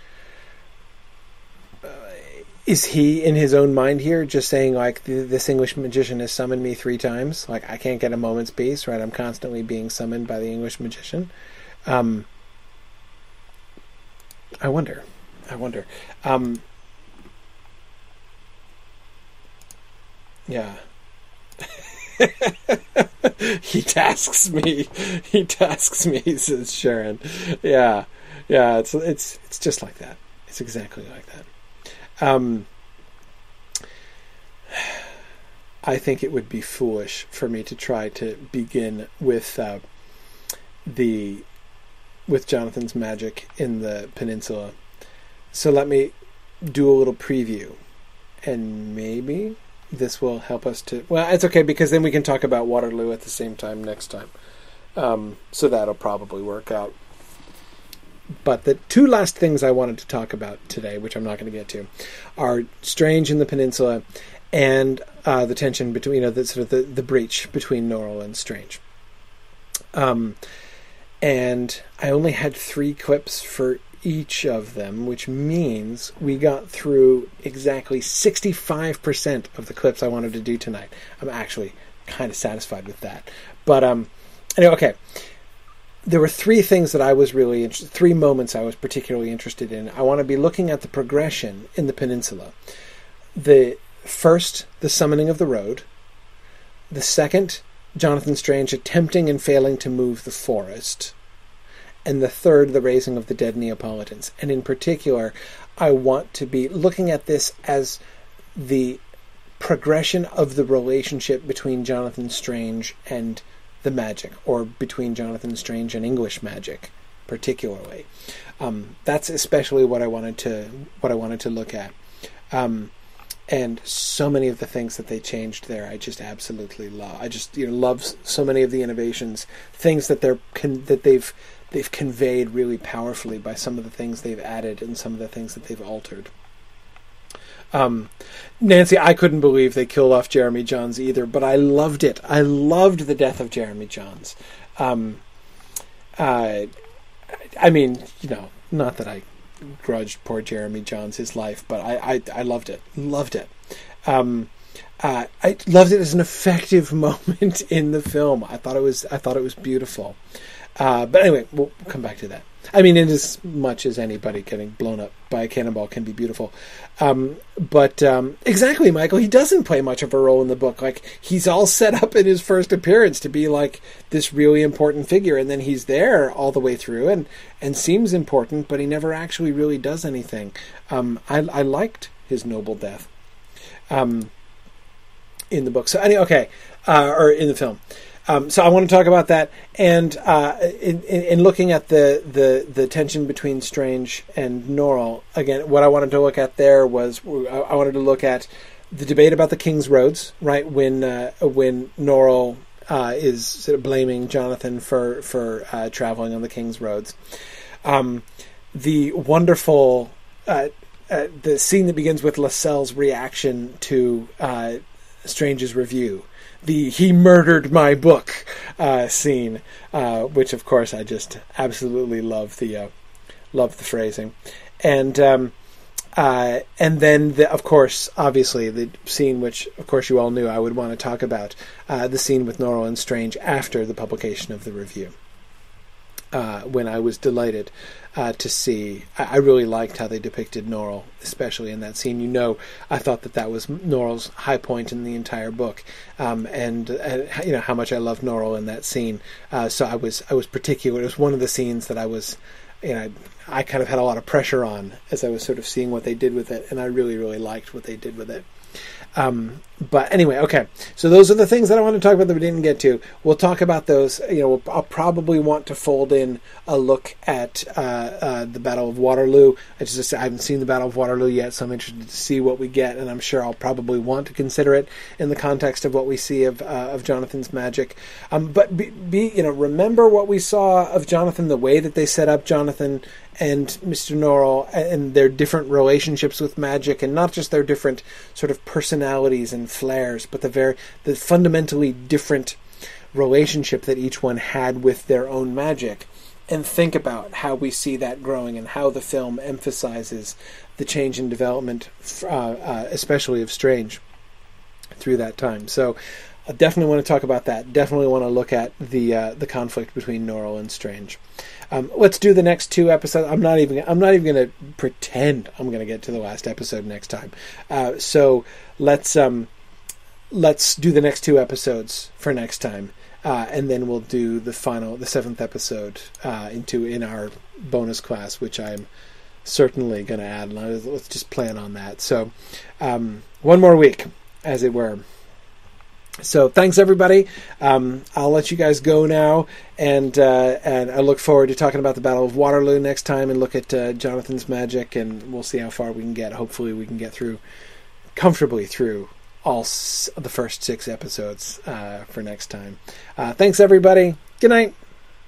Is he in his own mind here just saying like this english magician has summoned me three times like i can't get a moment's peace right i'm constantly being summoned by the english magician um, i wonder i wonder um, yeah he tasks me. He tasks me, says Sharon. Yeah, yeah. It's it's it's just like that. It's exactly like that. Um, I think it would be foolish for me to try to begin with uh, the with Jonathan's magic in the peninsula. So let me do a little preview, and maybe this will help us to. Well, it's okay because then we can talk about Waterloo at the same time next time. Um, so that'll probably work out. But the two last things I wanted to talk about today, which I'm not going to get to, are Strange in the Peninsula and uh, the tension between, you know, the sort of the, the breach between Norrell and Strange. Um, and I only had three clips for each of them, which means we got through exactly 65% of the clips I wanted to do tonight. I'm actually kind of satisfied with that. But um, anyway, okay. There were three things that I was really interested, three moments I was particularly interested in. I want to be looking at the progression in the peninsula. The first, the summoning of the road. The second, Jonathan Strange attempting and failing to move the forest and the third, the raising of the dead Neapolitans. And in particular, I want to be looking at this as the progression of the relationship between Jonathan Strange and the magic, or between Jonathan Strange and English magic, particularly. Um, that's especially what I wanted to what I wanted to look at. Um, and so many of the things that they changed there, I just absolutely love. I just you know love so many of the innovations, things that they're con- that they've they've conveyed really powerfully by some of the things they've added and some of the things that they've altered. Um, Nancy, I couldn't believe they killed off Jeremy Johns either, but I loved it. I loved the death of Jeremy Johns. Um, uh, I mean, you know, not that I grudged poor Jeremy Johns his life, but I, I, I loved it. Loved it. Um, uh, I loved it as an effective moment in the film. I thought it was I thought it was beautiful. Uh, but anyway, we'll come back to that. I mean, in as much as anybody getting blown up by a cannonball can be beautiful. Um, but um, exactly, Michael, he doesn't play much of a role in the book. Like, he's all set up in his first appearance to be like this really important figure, and then he's there all the way through and, and seems important, but he never actually really does anything. Um, I, I, liked his noble death um, in the book. So, anyway, okay, uh, or in the film. Um, so I want to talk about that, and uh, in, in, in, looking at the, the, the tension between Strange and Norrell, again, what I wanted to look at there was I wanted to look at the debate about the King's Roads, right? When uh, when Norrell uh, is sort of blaming Jonathan for for uh, traveling on the King's Roads, um, the wonderful uh, uh, the scene that begins with Lascelles' reaction to Strange's review the "he murdered my book" uh, scene, uh, which of course I just absolutely love the uh, love the phrasing, and um, Uh, and then, the, of course, obviously, the scene which, of course, you all knew I would want to talk about uh, the scene with Norrell and Strange after the publication of the review. Uh, when I was delighted uh, to see, I, I, really liked how they depicted Norrell, especially in that scene. You know, I thought that that was Norrell's high point in the entire book, um, and uh, you know how much I loved Norrell in that scene. Uh, so I was I was particular. It was one of the scenes that I was you know, I kind of had a lot of pressure on as I was sort of seeing what they did with it, and I really, really liked what they did with it. Um, but anyway, okay. So those are the things that I want to talk about that we didn't get to. We'll talk about those. You know, I'll probably want to fold in a look at uh, uh, the Battle of Waterloo. I just I haven't seen the Battle of Waterloo yet, so I'm interested to see what we get, and I'm sure I'll probably want to consider it in the context of what we see of uh, of Jonathan's magic. Um, but be, be you know remember what we saw of Jonathan, the way that they set up Jonathan and Mr. Norrell and their different relationships with magic, and not just their different sort of personalities and flares, but the very the fundamentally different relationship that each one had with their own magic. And think about how we see that growing and how the film emphasizes the change in development, uh, uh, especially of Strange, through that time. So, I definitely want to talk about that. Definitely want to look at the uh, the conflict between Norrell and Strange. Um, let's do the next two episodes. I'm not even. I'm not even going to pretend I'm going to get to the last episode next time. Uh, so let's um, let's do the next two episodes for next time, uh, and then we'll do the final, the seventh episode uh, into in our bonus class, which I'm certainly going to add. Let's just plan on that. So um, one more week, as it were. So thanks everybody. Um, I'll let you guys go now, and uh, and I look forward to talking about the Battle of Waterloo next time, and look at uh, Jonathan's magic, and we'll see how far we can get. Hopefully, we can get through comfortably through all s- the first six episodes uh, for next time. Uh, thanks everybody. Good night.